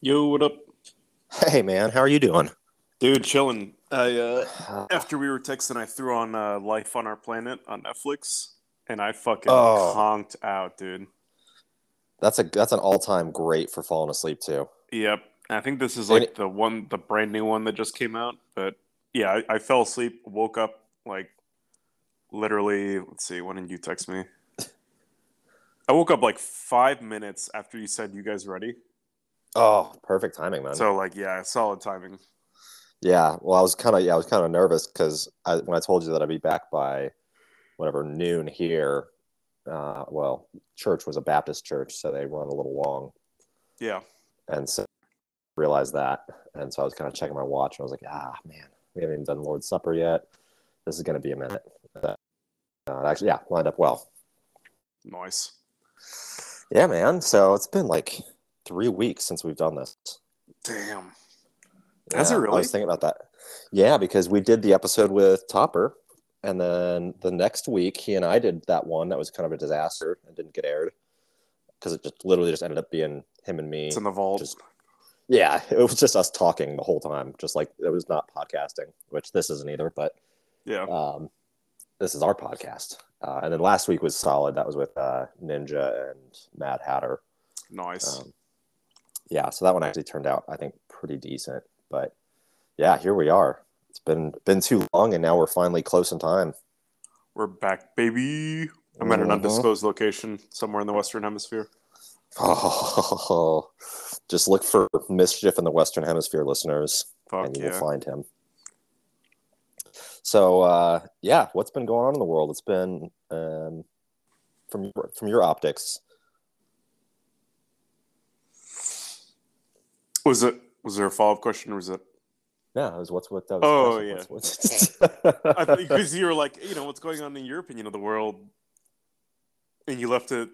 Yo, what up, Hey man, how are you doing? dude? Chilling. I uh, after we were texting, I threw on uh, Life on Our Planet on Netflix, and I fucking Oh. conked out, dude. That's a that's an all time great for falling asleep too. Yep. I think this is like the one, the brand new one that just came out. But yeah, I, I fell asleep, woke up like literally. Let's see, when did you text me? I woke up like five minutes after you said you guys ready. Oh, perfect timing, man. So like, yeah, solid timing. yeah, well, I was kind of yeah, I was kind of nervous because I, when I told you that I'd be back by whatever noon here. Uh, well, church was a Baptist church, so they run a little long, Yeah. and so I realized that, and so I was kind of checking my watch, and I was like, ah, man, we haven't even done Lord's Supper yet. This is going to be a minute. Uh, actually, yeah, lined up well. Nice. Yeah, man. So it's been like three weeks since we've done this. Damn. Has it Yeah, I really? was thinking about that. Yeah, because we did the episode with Topper, and then the next week he and I did that one that was kind of a disaster and didn't get aired because it just literally just ended up being him and me. It's in the vault. Just- Yeah, it was just us talking the whole time, just like it was not podcasting, which this isn't either. But yeah. um, this is our podcast. Uh, and then last week was solid. That was with uh, Ninja and Mad Hatter. Nice. Um, yeah, so that one actually turned out, I think, pretty decent. But yeah, here we are. It's been been too long, and now we're finally close in time. We're back, baby. I'm at an Mhm. undisclosed location somewhere in the Western Hemisphere. Oh, just look for mischief in the Western Hemisphere, listeners, Fuck and you yeah. will find him. So uh, yeah, what's been going on in the world? It's been um, from from your optics. Was it? Was there a follow up question, or was it? Yeah, it was what's what that was. Oh, yeah. question. What's, what's... I think because you were like, you know, what's going on in your opinion of the world, and you left it.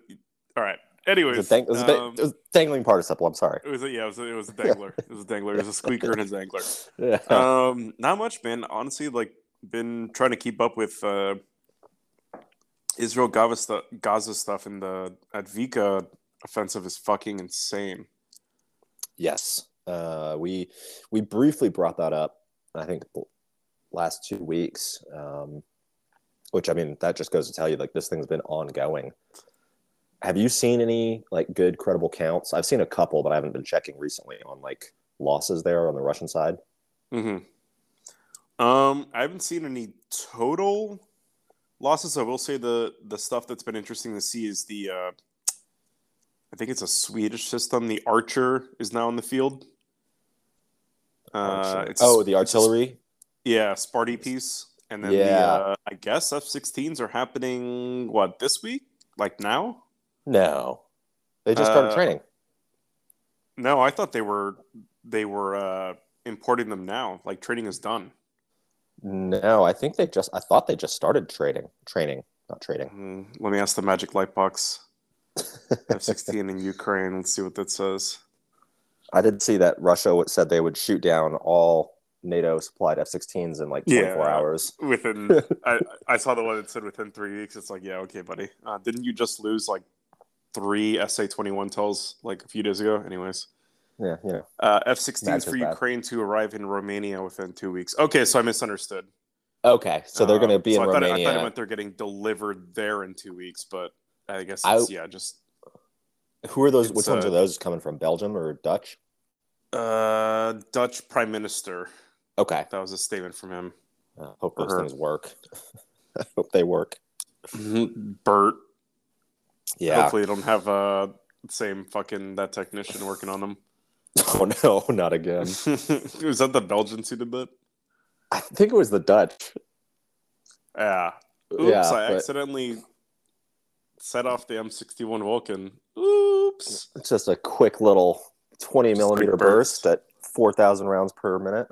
All right. It Anyways, was, a dang- it, was um, it was dangling participle. I'm sorry. it was a, yeah, it was a, it was a dangler. it was a dangler. It was a squeaker and a dangler. Yeah. Um, not much, man. Honestly, like, been trying to keep up with uh, Israel Gaza stuff, Gaza stuff, and the Avdiivka offensive is fucking insane. Yes, uh, we we briefly brought that up. I think last two weeks, um, which I mean that just goes to tell you like this thing's been ongoing. Have you seen any like good credible counts? I've seen a couple, but I haven't been checking recently on like losses there on the Russian side. Mm-hmm. Um, I haven't seen any total losses. I will say the the stuff that's been interesting to see is the uh, I think it's a Swedish system. The Archer is now in the field. Uh, Archer. it's a- oh, the it's a- artillery. yeah, Sparty piece, and then the Yeah. uh, I guess F-16s are happening what this week, like now. No, they just started Uh, training. No, I thought they were they were uh, importing them now. Like training is done. No, I think they just. I thought they just started trading, training, not trading. Mm, let me ask the Magic Light Box. F-16 in Ukraine. Let's see what that says. I did see that Russia said they would shoot down all NATO supplied F-16s in like 24 Yeah. hours. Within, I, I saw the one that said within three weeks. It's like, yeah, okay, buddy. Uh, didn't you just lose like three SA-21 TELs like a few days ago? Anyways, Yeah, you know. uh, F-16s That's for bad. Ukraine to arrive in Romania within two weeks. Okay, so I misunderstood. Okay, so they're going to Um, be in I thought, Romania. I thought it meant they're getting delivered there in two weeks, but I guess I- yeah, just Who are those? Which ones uh, are those coming from? Belgium or Dutch? uh, Dutch Prime Minister. Okay, That was a statement from him. uh, hope those things work. I hope they work. Bert. Yeah. Hopefully, you don't have uh the same fucking that technician working on them. Oh no, not again. was that the Belgians who did that? I think it was the Dutch. Yeah. Oops! yeah, I but accidentally set off the M61 Vulcan. Oops! it's just a quick little 20 Just millimeter burst. at 4,000 rounds per minute.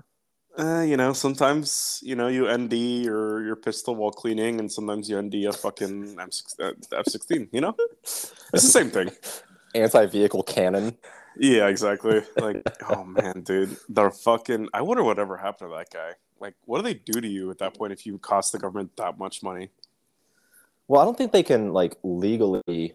Uh, you know, sometimes you know you ND your your pistol while cleaning, and sometimes you ND a fucking M6, uh, F16. You know, it's the same thing. Anti-vehicle cannon. Yeah, exactly. Like, oh man, dude, they're fucking. I wonder whatever happened to that guy. Like, what do they do to you at that point if you cost the government that much money? Well, I don't think they can like legally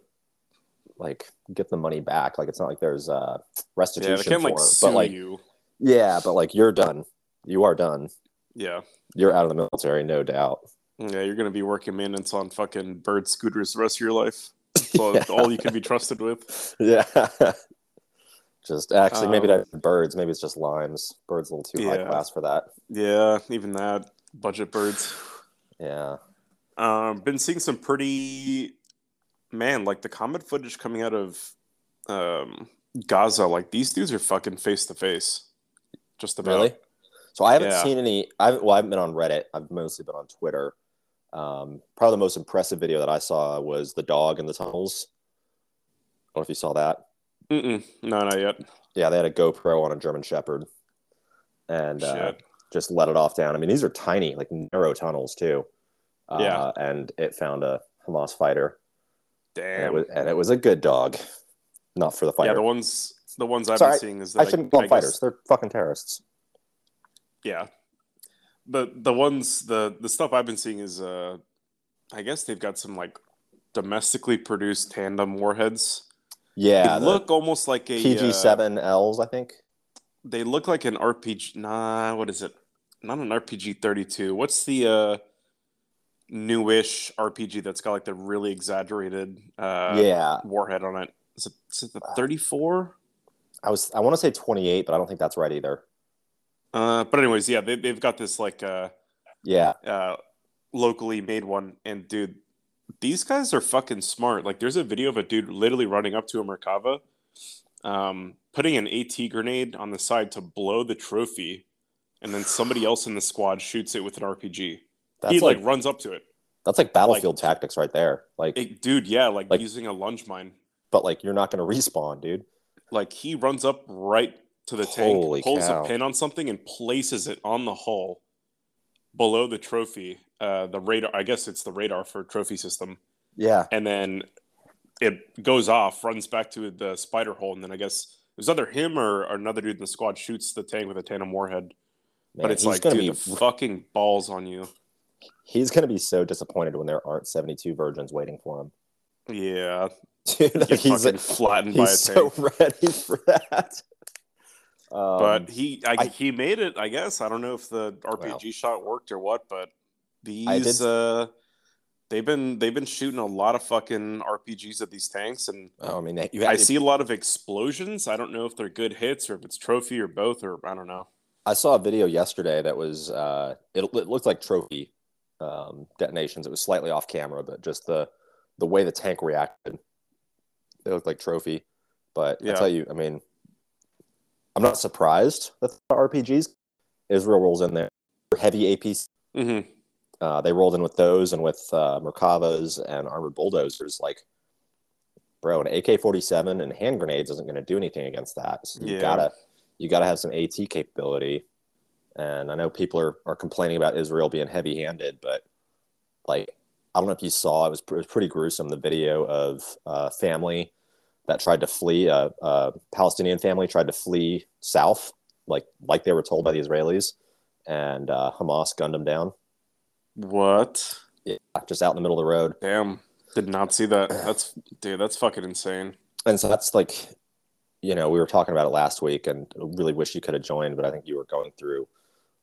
like get the money back. Like it's not like there's uh Yeah, restitution they can't for like it. sue but like you. yeah, but like you're done. You are done. Yeah. You're out of the military, no doubt. Yeah, you're gonna be working maintenance on fucking bird scooters the rest of your life. All, Yeah. all you can be trusted with. Yeah. just actually, maybe Um, not birds. Maybe it's just limes. Birds a little too high Yeah. class for that. Yeah, even that budget birds. Yeah. Um, been seeing some pretty man like the combat footage coming out of um, Gaza. Like these dudes are fucking face to face. Just about. Really? So I haven't Yeah. seen any. I haven't, well, I haven't been on Reddit. I've mostly been on Twitter. Um, probably the most impressive video that I saw was the dog in the tunnels. I don't know if you saw that. Mm-mm. No, not yet. Yeah, they had a GoPro on a German Shepherd, and uh, just let it off down. I mean, these are tiny, like narrow tunnels too. Uh, Yeah. and it found a Hamas fighter, and it, Damn. was, and it was a good dog, not for the fighter. yeah, the ones the ones I've Sorry, been seeing is that I shouldn't call them guess- fighters. They're fucking terrorists. Yeah. The the ones the the stuff I've been seeing is uh I guess they've got some like domestically produced tandem warheads. Yeah, they look almost like a PG uh, seven Ls, I think. they look like an RPG. Nah, what is it? Not an RPG 32. What's the uh, newish RPG that's got like the really exaggerated uh, yeah, warhead on it? Is it, is it the 34? I was. I want to say twenty eight, but I don't think that's right either. Uh, but anyways, yeah, they, they've got this like uh, Yeah, uh, locally made one, and dude, these guys are fucking smart. Like, there's a video of a dude literally running up to a Merkava, um, putting an AT grenade on the side to blow the trophy, and then somebody else in the squad shoots it with an RPG. That's he like, like, runs up to it. that's like battlefield tactics right there. Like, It- dude, yeah, like, Like- using a lunge mine. but like you're not going to respawn, dude. Like he runs up right to the Holy tank, pulls cow. a pin on something, and places it on the hull below the trophy. Uh, the radar, I guess it's the radar for trophy system. Yeah, and then it goes off, runs back to the spider hole, and then I guess it was either him or, or another dude in the squad shoots the tank with a tandem warhead. man, but it's like, dude, be the fucking balls on you. He's gonna be so disappointed when there aren't seventy two virgins waiting for him. Yeah, Dude, like, he's fucking flattened by a he's tank. so ready for that. Um, but he, I, I- he made it. I guess I don't know if the RPG shot worked or what, but these, uh, they've been they've been shooting a lot of fucking RPGs at these tanks, and oh, I mean, I see a lot of explosions. I don't know if they're good hits or if it's trophy or both, or I don't know. I saw a video yesterday that was uh, it, it looked like trophy um, detonations. It was slightly off camera, but just the the way the tank reacted, it looked like trophy. But I Yeah. tell you, I mean, I'm not surprised that the RPGs Israel rolls in there heavy APC. Mm-hmm. Uh, they rolled in with those and with uh, Merkavas and armored bulldozers. Like, bro, an AK-47 and hand grenades isn't going to do anything against that. So you Yeah. gotta you gotta have some AT capability. And I know people are, are complaining about Israel being heavy-handed, but like I don't know if you saw it was, it was pretty gruesome. The video of a family that tried to flee, a, a Palestinian family tried to flee south, like like they were told by the Israelis, and uh, Hamas gunned them down. What? Yeah, just out in the middle of the road. Damn. Did not see that. That's dude, that's fucking insane. And so that's like, you know, we were talking about it last week, and really wish you could have joined, but I think you were going through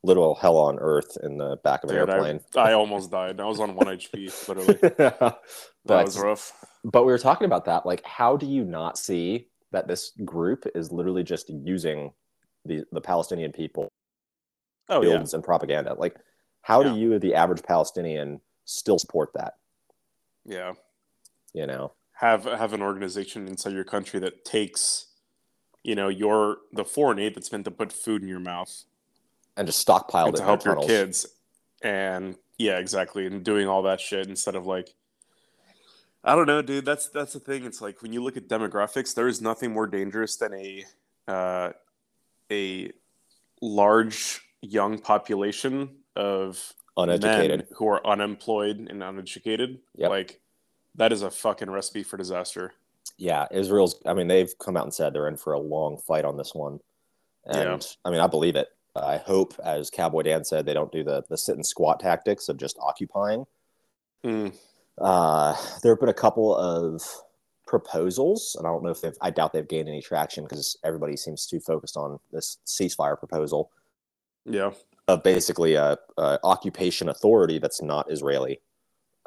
literal hell on earth in the back of an Dude, airplane. I, I almost died. I was on one HP, literally. but That was rough. but we were talking about that. Like, how do you not see that this group is literally just using the the Palestinian people Oh yeah. and propaganda? Like, how Yeah. do you, the average Palestinian, still support that? Yeah. You know, Have have an organization inside your country that takes, you know, your the foreign aid that's meant to put food in your mouth and just stockpiled and it to help your tunnels. kids. And yeah, exactly. And doing all that shit instead of like I don't know, dude. That's that's the thing. It's like when you look at demographics, there is nothing more dangerous than a uh, a large young population of uneducated. who are unemployed and uneducated. Yep. Like that is a fucking recipe for disaster. yeah, Israel's. I mean, they've come out and said they're in for a long fight on this one, and Yeah. I mean, I believe it. I hope, as Cowboy Dan said, they don't do the the sit and squat tactics of just occupying. Mm, Uh, there have been a couple of proposals, and I don't know if they've. I doubt they've gained any traction because everybody seems too focused on this ceasefire proposal Yeah. of basically a, a occupation authority that's not Israeli.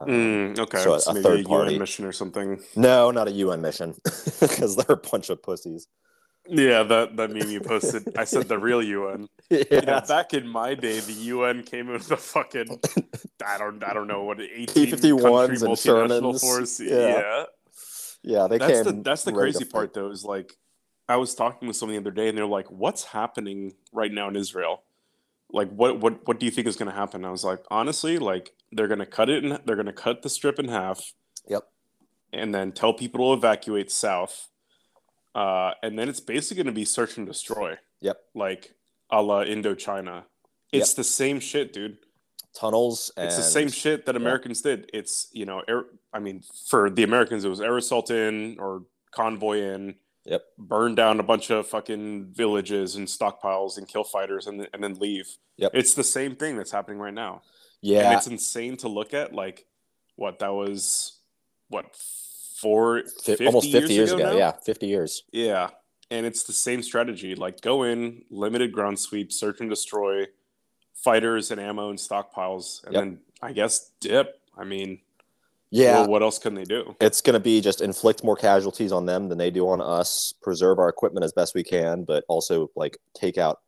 Mm, okay. so a- a maybe third a UN party. mission or something. No, not a UN mission because they're a bunch of pussies. Yeah, that that meme you posted. I said the real UN. Yeah, You know, back in my day, the UN came with the fucking I don't I don't know what eighteen P-51s country and multinational Shermans. force. Yeah. Yeah, yeah, they that's came. the that's the crazy part though. Is like I was talking with someone the other day, and they're like, "What's happening right now in Israel? Like, what what what do you think is going to happen?" I was like, honestly, like they're going to cut it, and they're going to cut the strip in half. Yep. And then tell people to evacuate south. Uh, and then it's basically going to be search and destroy. Yep. Like a la Indochina. It's the same shit, dude. Tunnels. And, It's the same shit that Americans did. It's you know, air, I mean, for the Americans, it was air assault in or convoy in. Yep. Burn down a bunch of fucking villages and stockpiles and kill fighters and, and then leave. Yep. It's the same thing that's happening right now. And Yeah, it's insane to look at. Like, what that was, what four, fi- 50 almost fifty years, ago. now? Yeah, fifty years. Yeah. And it's the same strategy. Like go in, limited ground sweep, search and destroy, fighters and ammo and stockpiles, and Yep. then I guess dip. I mean, Yeah, well, what else can they do? it's going to be just inflict more casualties on them than they do on us. Preserve our equipment as best we can, but also like take out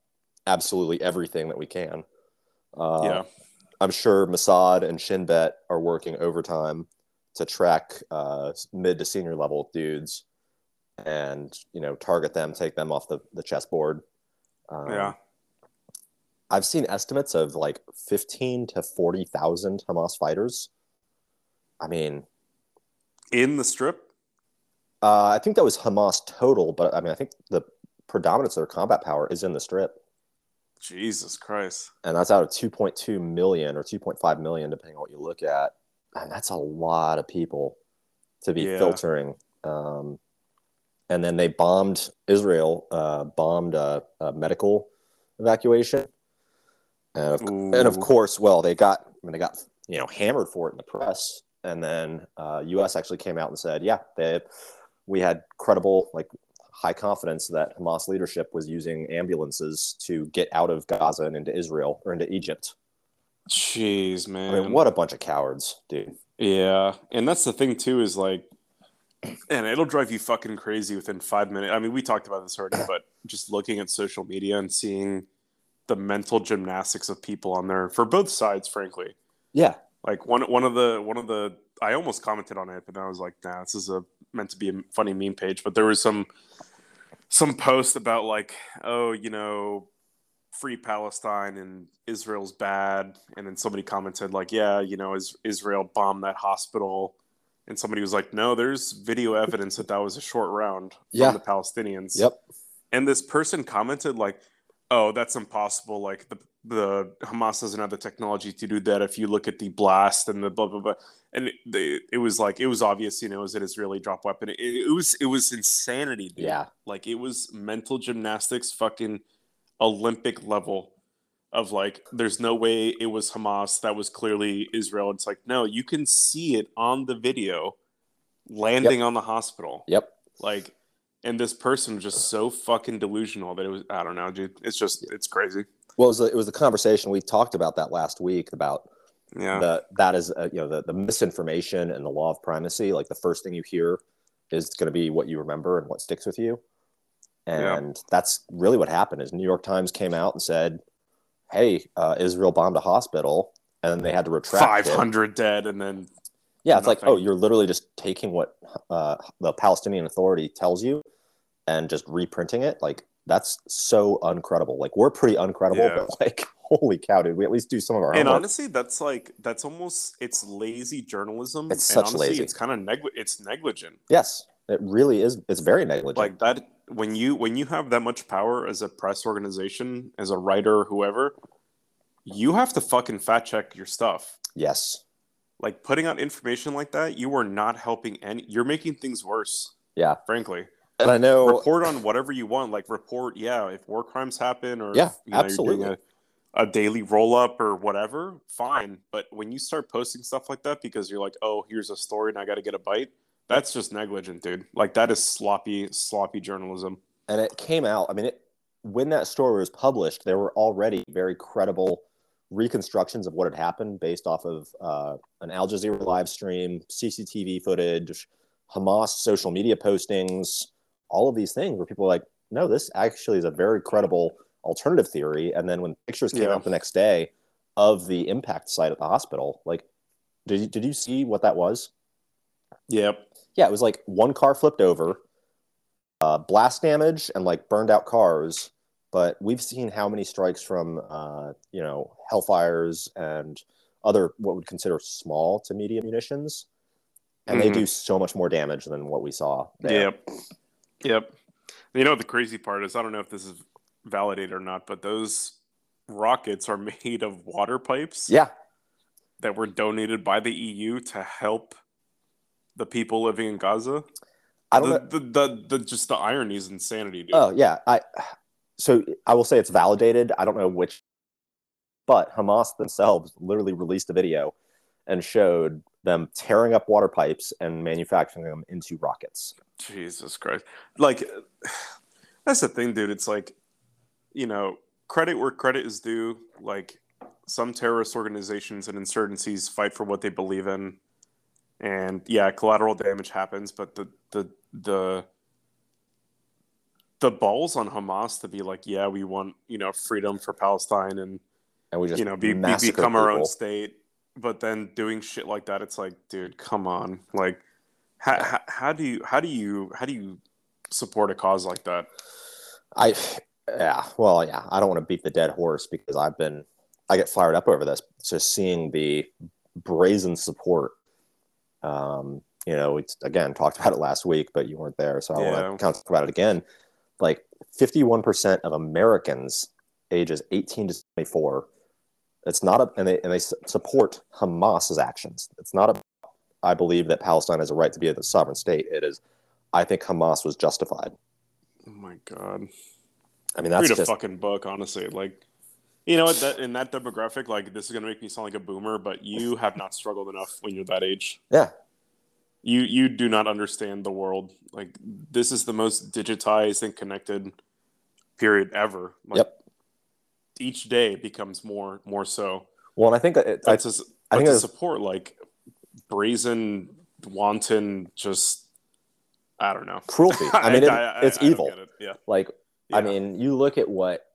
absolutely everything that we can. Uh, yeah. I'm sure Mossad and Shin Bet are working overtime to track uh, mid to senior level dudes and you know target them, take them off the, the chessboard. Um, Yeah. I've seen estimates of like 15 to 40,000 Hamas fighters. I mean, In the strip? uh, I think that was Hamas total, but I mean, I think the predominance of their combat power is in the strip, Jesus Christ. and that's out of 2.2 million or 2.5 million, depending on what you look at. And that's a lot of people to be Yeah. filtering. Um, and then they bombed Israel, uh, bombed a, a medical evacuation. And of, and of course, well, they got, I mean, they got, you know, hammered for it in the press. And then uh, U.S. actually came out and said, yeah, they, we had credible, like, high confidence that Hamas leadership was using ambulances to get out of Gaza and into Israel or into Egypt. Jeez, man. I mean, what a bunch of cowards, dude. Yeah, and that's the thing too is like, and it'll drive you fucking crazy within five minutes. I mean, we talked about this already, but just looking at social media and seeing the mental gymnastics of people on there for both sides, frankly. Yeah, Like one one of the one of the I almost commented on it, but I was like, nah, this is a meant to be a funny meme page. But there was some some post about like, oh, you know, free Palestine and Israel's bad, and then somebody commented like, yeah, you know, is Israel bombed that hospital, and somebody was like, no, there's video evidence that that was a short round from Yeah. the Palestinians. yep. And this person commented like, "Oh, that's impossible. Like the the Hamas doesn't have the technology to do that. If you look at the blast and the blah blah blah." And it, it was like it was obvious, you know, it was an Israeli drop weapon. It, it was it was insanity, dude. Yeah. Like it was mental gymnastics, fucking Olympic level of like, there's no way it was Hamas. That was clearly Israel. It's like, no, you can see it on the video landing on the hospital Yep. like and this person just so fucking delusional that it was i don't know dude it's just it's crazy Well, it was, the, it was the conversation we talked about that last week about yeah the that is uh, you know the, the misinformation and the law of primacy. Like the first thing you hear is going to be what you remember and what sticks with you, Yeah. and that's really what happened. Is New York Times came out and said, "Hey, uh, Israel bombed a hospital," and then they had to retract it. 500 dead and then Yeah, it's like, oh, you're literally just taking what uh, the Palestinian Authority tells you and just reprinting it. Like, that's so uncredible. Like, we're pretty uncredible, Yeah. but like, holy cow, dude, we at least do some of our and homework. honestly that's like that's almost it's lazy journalism It's such honestly, lazy. it's kind of negli- it's negligent yes, it really is. It's very negligent. like that when you when you have that much power as a press organization as a writer whoever you have to fucking fact check your stuff yes, like putting out information like that you are not helping any you're making things worse yeah. frankly And I know, report on whatever you want. Like report, yeah, if war crimes happen or Yeah, if, you know, absolutely. You're doing a, a daily roll up or whatever, fine. But when you start posting stuff like that because you're like, oh, here's a story and I got to get a bite, That's just negligent, dude. Like that is sloppy, sloppy journalism. And it came out. I mean, it, when that story was published, there were already very credible reconstructions of what had happened based off of uh, an Al Jazeera live stream, CCTV footage, Hamas social media postings, all of these things where people are like, no, this actually is a very credible alternative theory. And then when pictures came Yeah. out the next day of the impact site at the hospital, like, did you, did you see what that was? Yep. Yeah, it was like one car flipped over, uh, blast damage, and like burned out cars. But we've seen how many strikes from, uh, you know, Hellfires and other what would consider small to medium munitions, and they Mhm. do so much more damage than what we saw. There. Yep. Yep. You know what the crazy part is? I don't know if this is validated or not, but those rockets are made of water pipes Yeah, that were donated by the EU to help the people living in Gaza. I don't the, know. the, the, the just the irony is insanity, dude. Oh yeah, I. So I will say it's validated. I don't know which, but Hamas themselves literally released a video and showed them tearing up water pipes and manufacturing them into rockets. Jesus Christ. Like that's the thing, dude. It's like, you know, credit where credit is due. Like some terrorist organizations and insurgencies fight for what they believe in. And yeah, collateral damage happens, but the the the the balls on Hamas to be like, yeah, we want, you know, freedom for Palestine and and we just you know, be, be, become our own state. But then doing shit like that, it's like, dude, come on. Like, how, Yeah. how, how do you how do you how do you support a cause like that? I yeah, well, yeah, I don't want to beat the dead horse because I've been I get fired up over this. Just seeing the brazen support. Um, you know, we again talked about it last week, but you weren't there, so I Yeah. want to talk about it again. Like 51% of Americans ages 18 to 24 it's not a and they and they support Hamas's actions. It's not a I believe that Palestine has a right to be a sovereign state. It is I think Hamas was justified. Oh my god. I mean, that's Read a just fucking book, honestly. Like you know what that in that demographic, like this is gonna make me sound like a boomer, but you have not struggled enough when you're that age. yeah. You you do not understand the world. Like this is the most digitized and connected period ever. Like, Yep. Each day becomes more more so. Well, and I think it, I, But to, s- I think to that's- support like brazen, wanton, just I don't know cruelty. I mean, it, it's I don't evil. it. Yeah, Like, I mean, you look at what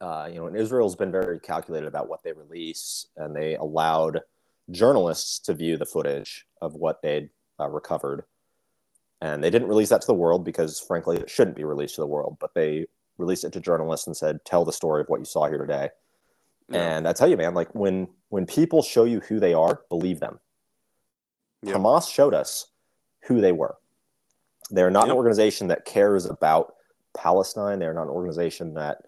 uh, you know, and Israel's been very calculated about what they release, and they allowed journalists to view the footage of what they'd uh, recovered, and they didn't release that to the world because, frankly, it shouldn't be released to the world. But they released it to journalists and said, "Tell the story of what you saw here today." Yeah. And I tell you, man, like when when people show you who they are, believe them. Yeah. Hamas showed us who they were. They're not an organization that cares about Palestine. They're not an organization that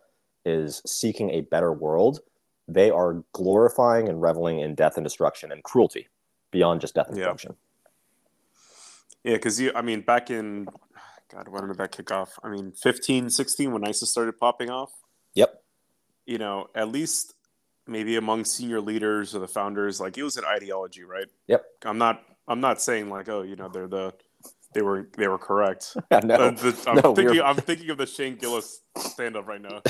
is seeking a better world. They are glorifying and reveling in death and destruction and cruelty beyond just death and Yeah. destruction. Yeah, because you, I mean, back in, God, when did that kick off? I mean, 15, 16, when ISIS started popping off, Yep. you know, at least maybe among senior leaders or the founders, like it was an ideology, right? Yep. I'm not, I'm not saying like, oh, you know, they're the, they were, they were correct. no. Uh, the- I'm No, thinking, we're- I'm thinking of the Shane Gillis stand up right now.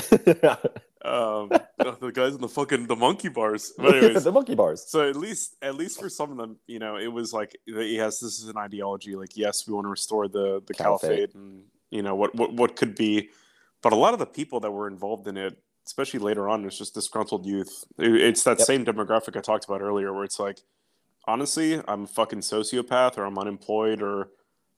Um, the guys in the fucking, the monkey bars. But anyways, the monkey bars. so at least at least for some of them you know it was like yes this is an ideology like yes we want to restore the the Caliphate. caliphate, and you know what, what what could be but a lot of the people that were involved in it especially later on was just disgruntled youth It- it's that Yep. same demographic i talked about earlier where it's like honestly i'm a fucking sociopath or i'm unemployed or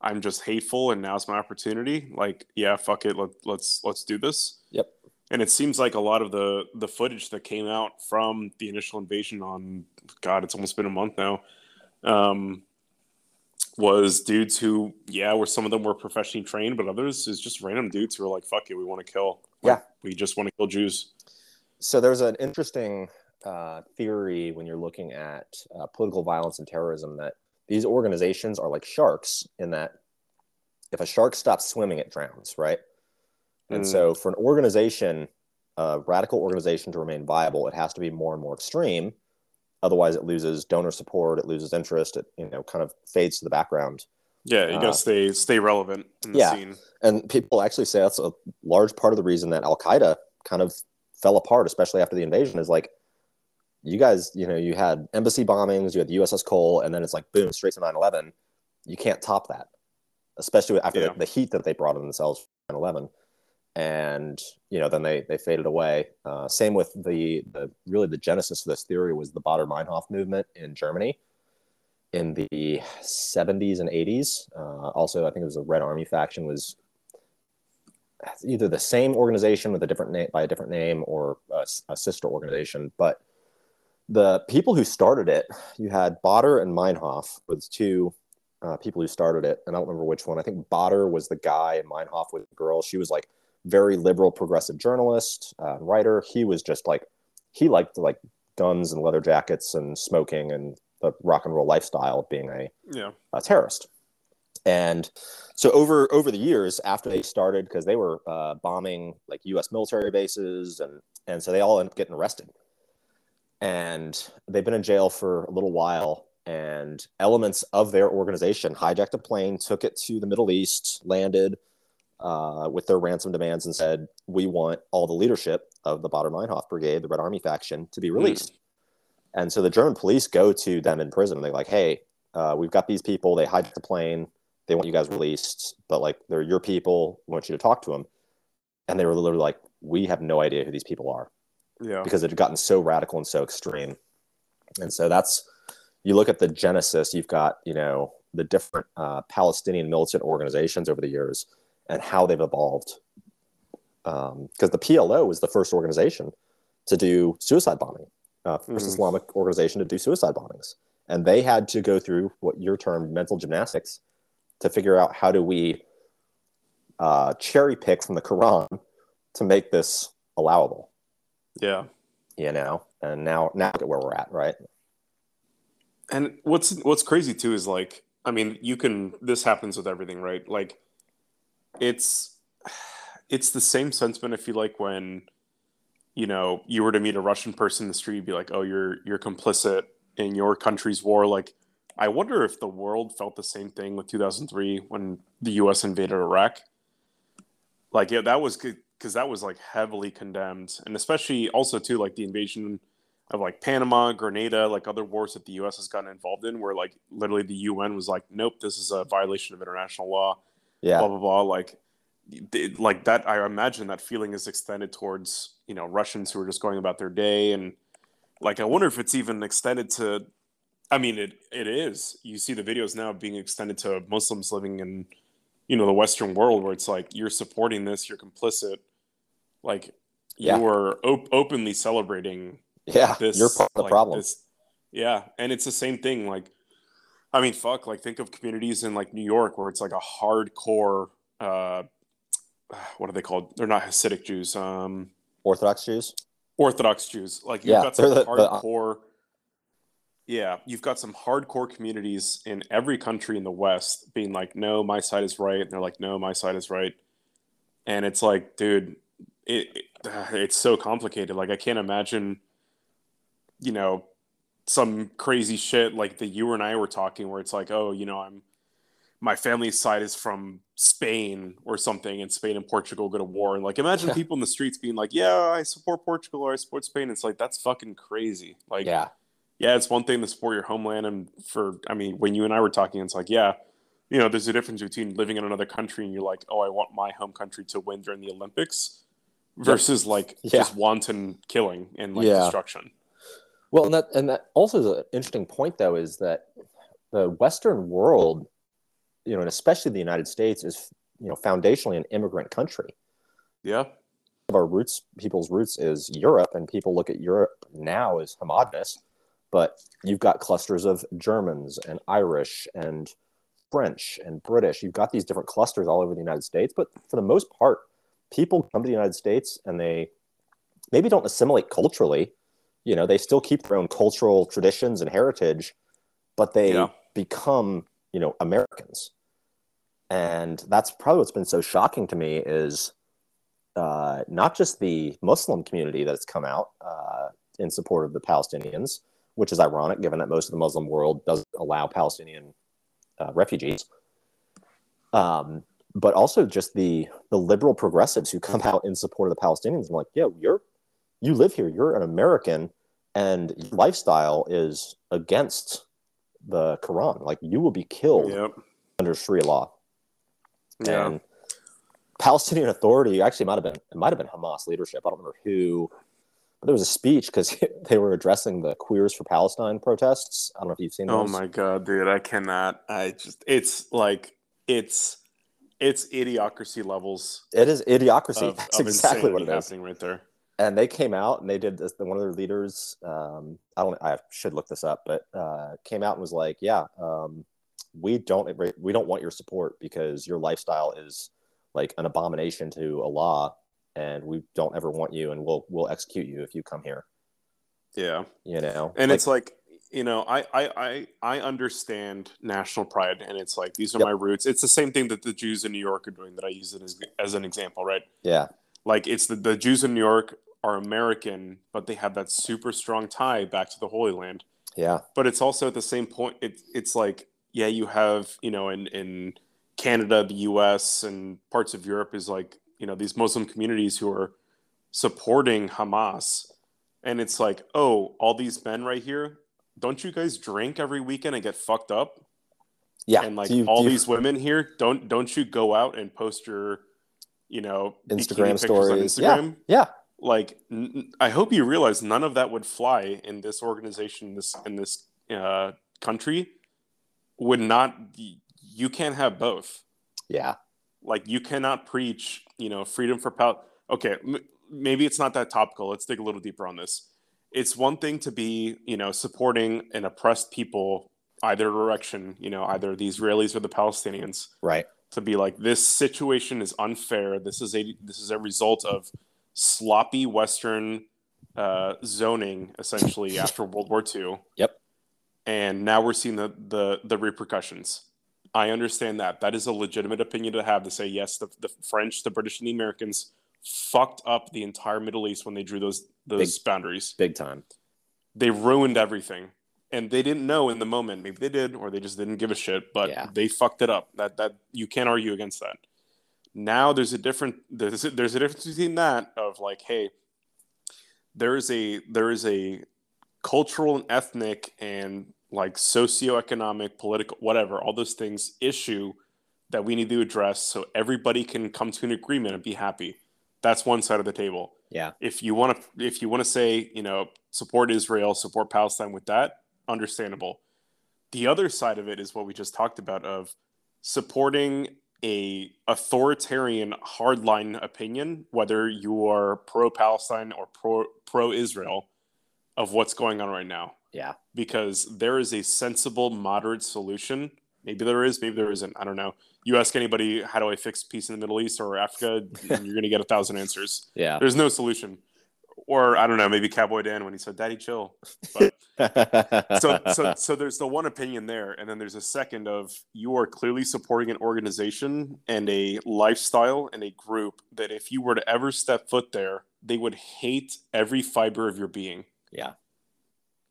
i'm just hateful and now's my opportunity. Like yeah fuck it. Let, let's let's do this. Yep. and it seems like a lot of the the footage that came out from the initial invasion on god it's almost been a month now um was dudes who yeah where some of them were professionally trained but others is just random dudes who are like fuck it we want to kill. Like, Yeah. we just want to kill jews. So there's an interesting uh, theory when you're looking at uh, political violence and terrorism that these organizations are like sharks in that if a shark stops swimming, it drowns, right? And Mm. so for an organization, a radical organization to remain viable, it has to be more and more extreme. Otherwise, it loses donor support, it loses interest, it you know kind of fades to the background. Yeah, you gotta Uh, stay stay relevant in the yeah. scene. And people actually say that's a large part of the reason that Al Qaeda kind of fell apart, especially after the invasion, is like you guys, you know, you had embassy bombings, you had the USS Cole, and then it's like boom, straight to 9 11. You can't top that, especially after Yeah. the, the heat that they brought on themselves 9 11. And, you know, then they, they faded away. Uh, same with the, the really the genesis of this theory was the Baader Meinhof movement in Germany in the 70s and 80s. Uh, also, I think it was a Red Army faction was either the same organization with a different name by a different name or a, a sister organization. But the people who started it, you had Baader and Meinhof was two uh, people who started it, and I don't remember which one. I think Baader was the guy and Meinhof was the girl. She was like very liberal, progressive journalist, uh, writer. He was just like he liked like guns and leather jackets and smoking and the rock and roll lifestyle of being a Yeah. a terrorist. And so over over the years after they started, because they were uh, bombing like U.S. military bases, and and so they all ended up getting arrested, and they've been in jail for a little while. And elements of their organization hijacked a plane, took it to the Middle East, landed uh, with their ransom demands, and said, "We want all the leadership of the Baader Meinhof Brigade, the Red Army faction, to be released." And so the German police go to them in prison. And they're like, "Hey, uh, we've got these people. They hijacked the plane. They want you guys released, but like they're your people. We want you to talk to them." And they were literally like, "We have no idea who these people are Yeah. because it had gotten so radical and so extreme." And so that's you look at the genesis. You've got you know the different uh, Palestinian militant organizations over the years and how they've evolved. Because the PLO was the first organization to do suicide bombing, uh, 1st Mhm. Islamic organization to do suicide bombings, and they had to go through what your term mental gymnastics to figure out how do we uh, cherry pick from the Quran to make this allowable, Yeah. you know. And now, now look at where we're at, right? And what's what's crazy too is like, I mean, you can this happens with everything, right? Like it's it's the same sentiment if you like when you know you were to meet a Russian person in the street, you'd be like, Oh, you're you're complicit in your country's war. Like I wonder if the world felt the same thing with 2003 when the US invaded Iraq. Like yeah, that was good because that was like heavily condemned. And especially also too like the invasion of like Panama, Grenada, like other wars that the U.S. has gotten involved in, where like literally the UN was like, nope, this is a violation of international law, Yeah, blah blah blah. Like, it, like that. I imagine that feeling is extended towards you know Russians who are just going about their day, and like I wonder if it's even extended to. I mean, it it is. You see the videos now being extended to Muslims living in, you know, the Western world, where it's like you're supporting this, you're complicit, like Yeah. you are op- openly celebrating yeah. this You're part of the like, problem. this- yeah, and it's the same thing. Like, I mean, fuck. Like, think of communities in like New York where it's like a hardcore. Uh, what are they called? They're not Hasidic Jews. Um, Orthodox Jews. Orthodox Jews. Like, you've Yeah, got some the- the- hardcore. yeah, you've got some hardcore communities in every country in the West being like, "No, my side is right," and they're like, "No, my side is right," and it's like, dude, it, it ah, it's so complicated. Like, I can't imagine, you know, some crazy shit like that you and I were talking, where it's like, oh, you know, I'm my family's side is from Spain or something, and Spain and Portugal go to war, and like, imagine Yeah. people in the streets being like, "Yeah, I support Portugal or I support Spain." It's like that's fucking crazy. Like, Yeah, yeah, it's one thing to support your homeland, and for I mean, when you and I were talking, it's like, yeah, you know, there's a difference between living in another country and you're like, oh, I want my home country to win during the Olympics, versus like Yeah. just wanton killing and like Yeah. destruction. Well, and that and that also is an interesting point, though, is that the Western world, you know, and especially the United States, is you know foundationally an immigrant country. Yeah, Of our roots, people's roots is Europe, and people look at Europe now as homogenous, but you've got clusters of Germans and Irish and French and British. You've got these different clusters all over the United States, but for the most part, people come to the United States and they maybe don't assimilate culturally. You know, they still keep their own cultural traditions and heritage, but they Yeah. become, you know, Americans. And that's probably what's been so shocking to me is uh, not just the Muslim community that's come out uh, in support of the Palestinians, which is ironic given that most of the Muslim world doesn't allow Palestinian uh, refugees. Um, but also just the the liberal progressives who come out in support of the Palestinians. I'm like, yo, you're you live here, you're an American, and your lifestyle is against the Quran. Like you will be killed Yep. under Sharia law. Yeah. And Palestinian Authority actually might have been it might have been Hamas leadership. I don't remember who, but there was a speech because they were addressing the Queers for Palestine protests. I don't know if you've seen oh Those. Oh my god, dude, I cannot. I just it's like it's it's idiocracy levels It is idiocracy. of, That's of exactly what it is. happening right there. and they came out and they did this one of their leaders um i don't i should look this up but uh came out and was like yeah um we don't we don't want your support because your lifestyle is like an abomination to allah and we don't ever want you and we'll we'll execute you if you come here Yeah. you know And Like, it's like, you know, I, I I I understand national pride and it's like these are Yep. my roots. It's the same thing that the Jews in New York are doing that I use it as, as an example, right? yeah Like it's the, the Jews in New York are American, but they have that super strong tie back to the Holy Land. yeah but it's also at the same point it, it's like yeah you have you know in in canada the us and parts of europe is like you know these muslim communities who are supporting hamas and it's like oh all these men right here don't you guys drink every weekend and get fucked up? Yeah. And like you- all you- these women here don't don't you go out and post your you know Instagram stories. on Yeah. instagram? Yeah. Like n- n- i hope you realize none of that would fly in this organization this in this uh, country. Would not you can't have both. Yeah. Like you cannot preach you know freedom for pal okay m- maybe it's not that topical. Let's dig a little deeper on this it's one thing to be you know supporting an oppressed people either direction you know either the israelis or the palestinians right. to be like this situation is unfair. This is a this is a result of sloppy western uh, zoning essentially after world war ii Yep. and now we're seeing the, the the repercussions. I understand that. That is a legitimate opinion to have to say yes the, the french the british and the americans fucked up the entire middle east when they drew those those boundaries. Big time. They ruined everything. And they didn't know in the moment maybe they did or they just didn't give a shit but Yeah. they fucked it up. That that you can't argue against that. Now there's a different there's a, there's a difference between that of like hey there is a there is a cultural and ethnic and like socioeconomic political whatever all those things issue that we need to address so everybody can come to an agreement and be happy that's one side of the table. Yeah. If you want to if you want to say you know support israel support palestine with that understandable. The other side of it is what we just talked about of supporting a authoritarian hardline opinion whether you are pro palestine or pro pro israel of what's going on right now. Yeah. Because there is a sensible moderate solution maybe there is maybe there isn't i don't know you ask anybody how do i fix peace in the middle east or africa and you're going to get a thousand answers yeah there's no solution. Or I don't know, maybe Cowboy Dan when he said "Daddy, chill." But so, so, so there's the one opinion there, and then there's a second of you are clearly supporting an organization and a lifestyle and a group that if you were to ever step foot there, they would hate every fiber of your being. yeah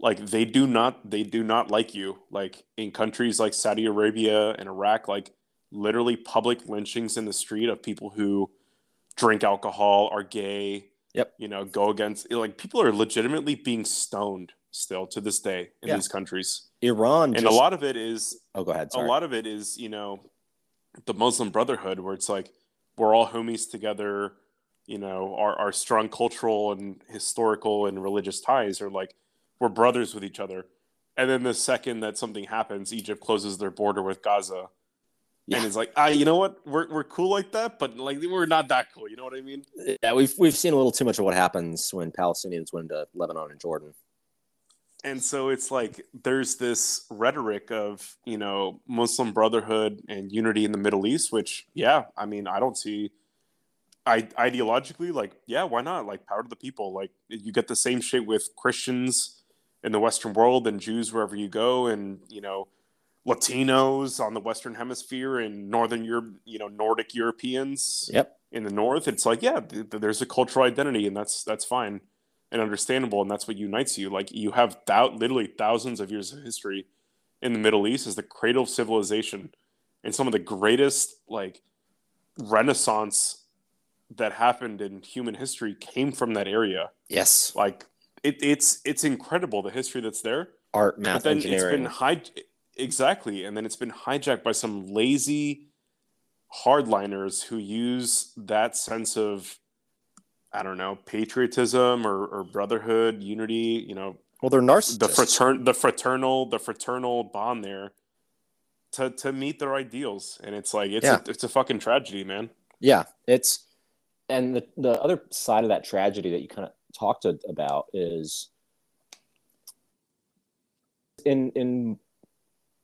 Like they do not, they do not like you. Like in countries like Saudi Arabia and Iraq, like literally public lynchings in the street of people who drink alcohol, are gay, Yep. you know, go against like people are legitimately being stoned still to this day in Yeah. these countries. iran And just, a lot of it is oh go ahead sorry. a lot of it is, you know, the Muslim Brotherhood where it's like we're all homies together, you know, our, our strong cultural and historical and religious ties are like we're brothers with each other. And then the second that something happens, Egypt closes their border with Gaza. Yeah. And it's like, ah, you know what? We're, we're cool like that, but like we're not that cool. You know what I mean? yeah we've we've seen a little too much of what happens when palestinians went to lebanon and jordan and so it's like there's this rhetoric of you know muslim brotherhood and unity in the middle east which yeah i mean i don't see I, ideologically like yeah why not like power to the people like you get the same shit with christians in the western world and jews wherever you go and you know latinos on the western hemisphere and northern europe you know nordic europeans yep in the north it's like yeah th- th- there's a cultural identity and that's that's fine and understandable and that's what unites you like you have thou- literally thousands of years of history in the middle east as the cradle of civilization and some of the greatest like renaissance that happened in human history came from that area. Yes. Like it, it's it's incredible the history that's there. Art, math, but then engineering. it's been hij- exactly, and then it's been hijacked by some lazy hardliners who use that sense of I don't know patriotism or, or brotherhood, unity. You know, well, they're narcissists. the fratern the fraternal the fraternal bond there to to meet their ideals, and it's like it's Yeah. a, it's a fucking tragedy, man. Yeah, it's and the the other side of that tragedy that you kind of talked about is in in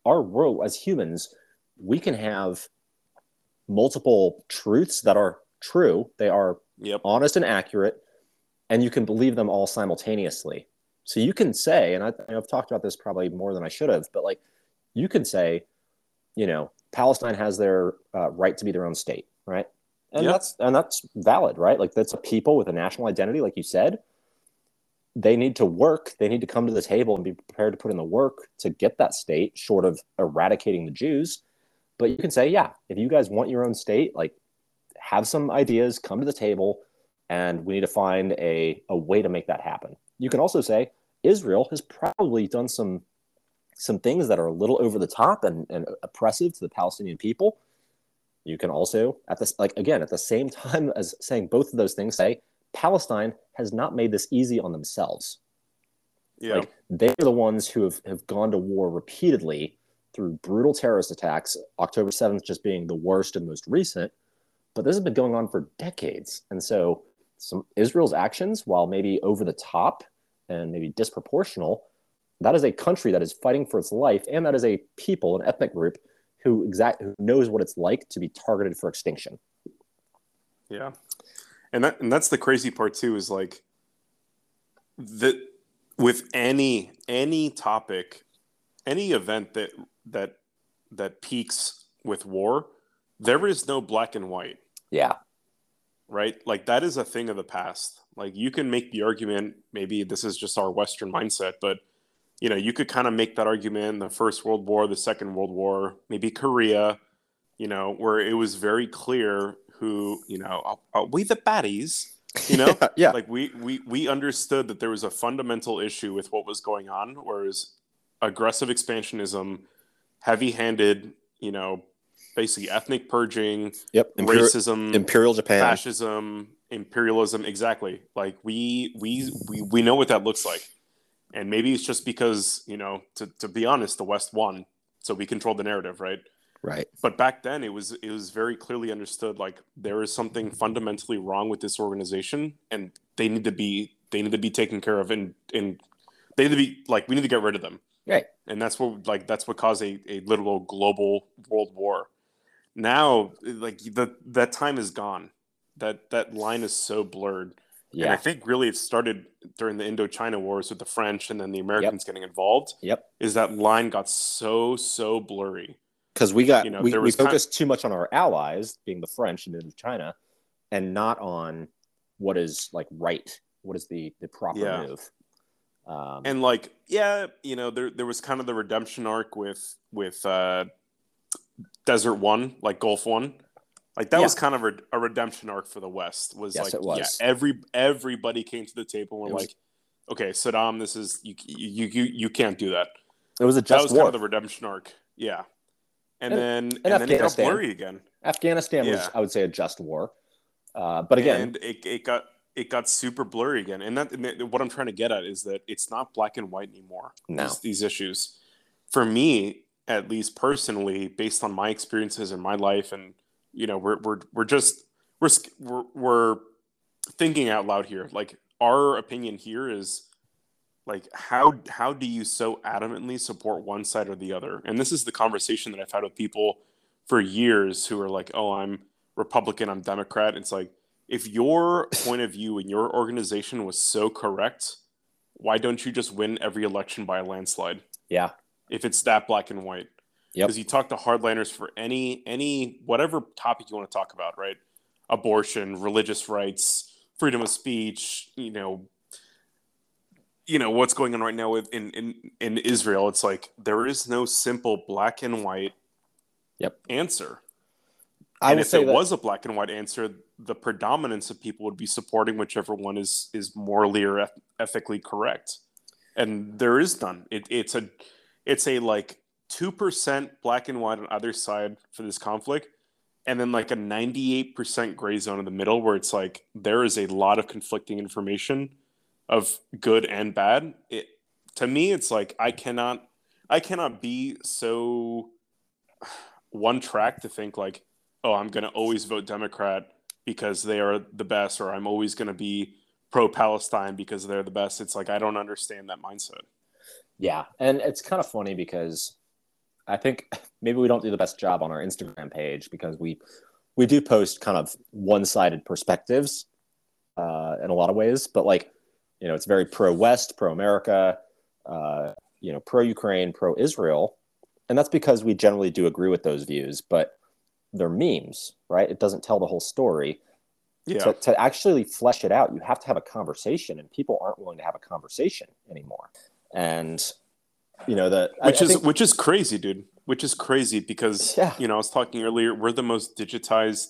our world as humans, we can have multiple truths that are true. They are Yep. honest and accurate, and you can believe them all simultaneously. So you can say, and I, I've talked about this probably more than I should have, but like you can say, you know, Palestine has their uh, right to be their own state, right? And Yep. that's and that's valid, right? Like that's a people with a national identity, like you said. They need to work. They need to come to the table and be prepared to put in the work to get that state, short of eradicating the Jews. But you can say, yeah, if you guys want your own state, like have some ideas, come to the table, and we need to find a, a way to make that happen. You can also say Israel has probably done some some things that are a little over the top and, and oppressive to the Palestinian people. You can also at this like again at the same time as saying both of those things, say Palestine has not made this easy on themselves. Yeah. Like they're the ones who have, have gone to war repeatedly through brutal terrorist attacks, October 7th just being the worst and most recent. But this has been going on for decades. And so some Israel's actions, while maybe over the top and maybe disproportional, that is a country that is fighting for its life, and that is a people, an ethnic group who exact who knows what it's like to be targeted for extinction. Yeah. And that and that's the crazy part too is like that with any any topic, any event that that that peaks with war, there is no black and white, Yeah. right? Like that is a thing of the past. Like you can make the argument, maybe this is just our Western mindset, but you know, you could kind of make that argument in the First World War, the Second World War, maybe Korea, you know, where it was very clear who, you know, are, we the baddies? You know, yeah. like we, we we understood that there was a fundamental issue with what was going on, whereas aggressive expansionism, heavy-handed, you know, basically ethnic purging, Yep. Racism, Imperial Japan. fascism, imperialism, exactly. Like we we we we know what that looks like. And maybe it's just because, you know, to, to be honest, the West won. So we controlled the narrative, right? Right. But back then it was it was very clearly understood like there is something fundamentally wrong with this organization and they need to be they need to be taken care of and and they need to be like we need to get rid of them. Right. And that's what like that's what caused a, a literal global world war. Now like the that time is gone. That that line is so blurred. And I think really it started during the Indochina wars with the French and then the Americans getting involved. Yep. Is that line got so so blurry. Because we got You know, we, there we focused too much on our allies, being the French and then China, and not on what is like right, what is the the proper Yeah. move. Um, And like, yeah, you know, there there was kind of the redemption arc with with uh Desert One, like Gulf One. Like that Yeah. was kind of a, a redemption arc for the West. Was Yes, like, it was. yeah, every everybody came to the table and were was- like, okay, Saddam, this is you you you you can't do that. it was a that just was war. kind of the redemption arc. Yeah. And, And- then and, then it got blurry again. Afghanistan was, I would say, a just war. Uh, but again, and it, it got it got super blurry again. And that and what I'm trying to get at is that it's not black and white anymore. No. These, these issues, for me at least personally, based on my experiences in my life, and you know, we're we're we're just we're we're, we're thinking out loud here. Like our opinion here is like how how do you so adamantly support one side or the other? And this is the conversation that I've had with people for years who are like, "Oh, I'm Republican, I'm Democrat." It's like if your point of view and your organization was so correct, why don't you just win every election by a landslide? yeah, If it's that black and white, Yep. because you talk to hardliners for any any whatever topic you want to talk about, right? Abortion, religious rights, freedom of speech, you know, you know what's going on right now with in in in Israel. It's like there is no simple black and white Yep. answer. I and if say it that, was a black and white answer, the predominance of people would be supporting whichever one is is morally or eth- ethically correct. And there is none. It, it's a it's a like two percent black and white on either side for this conflict, and then like a ninety eight percent gray zone in the middle where it's like there is a lot of conflicting information of good and bad. It to me, it's like I cannot I cannot be so one track to think like, oh, I'm going to always vote Democrat because they are the best, or I'm always going to be pro Palestine because they're the best. It's like I don't understand that mindset. Yeah, and it's kind of funny because I think maybe we don't do the best job on our Instagram page because we we do post kind of one-sided perspectives uh, in a lot of ways, but like you know, it's very pro-West, pro-America, uh, you know, pro-Ukraine, pro-Israel, and that's because we generally do agree with those views, but they're memes, right? It doesn't tell the whole story. Yeah. To, to actually flesh it out, you have to have a conversation, and people aren't willing to have a conversation anymore. And you know that which I, is I think, which is crazy, dude. Which is crazy because Yeah. you know I was talking earlier. We're the most digitized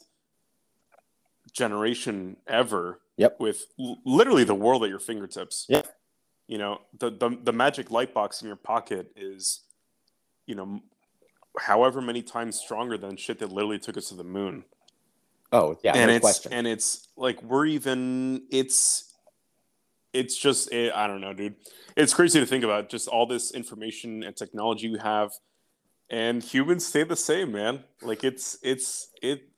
generation ever. Yep. With l- literally the world at your fingertips. Yeah. You know the the the magic light box in your pocket is, you know, however many times stronger than shit that literally took us to the moon. oh yeah, and no it's question. and it's like we're even it's it's just it, i don't know dude. It's crazy to think about just all this information and technology we have and humans stay the same man. Like it's it's it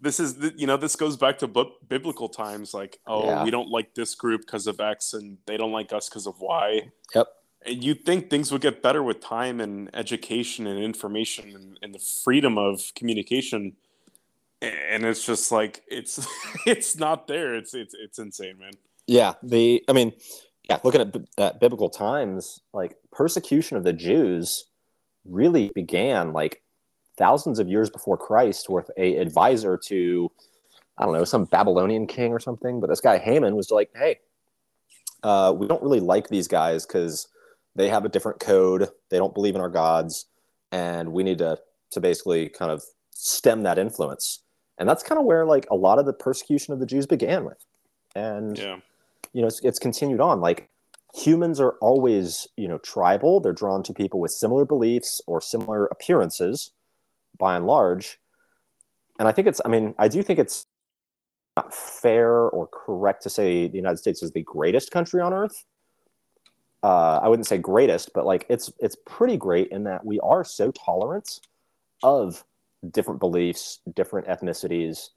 this is the, you know this goes back to bu- biblical times like oh Yeah. we don't like this group because of x and they don't like us because of y. Yep. and you'd think things would get better with time and education and information and, and the freedom of communication and it's just like it's it's not there. It's it's it's insane man Yeah, the I mean, yeah, looking at, at biblical times, like persecution of the Jews really began like thousands of years before Christ with a advisor to I don't know some Babylonian king or something. But this guy Haman was like, hey, uh, we don't really like these guys because they have a different code. They don't believe in our gods, and we need to to basically kind of stem that influence. And that's kind of where like a lot of the persecution of the Jews began with. And yeah you know, it's, it's continued on. Like humans are always, you know, tribal. They're drawn to people with similar beliefs or similar appearances, by and large. And I think it's, I mean, I do think it's not fair or correct to say the United States is the greatest country on earth. Uh, I wouldn't say greatest, but like it's it's pretty great in that we are so tolerant of different beliefs, different ethnicities.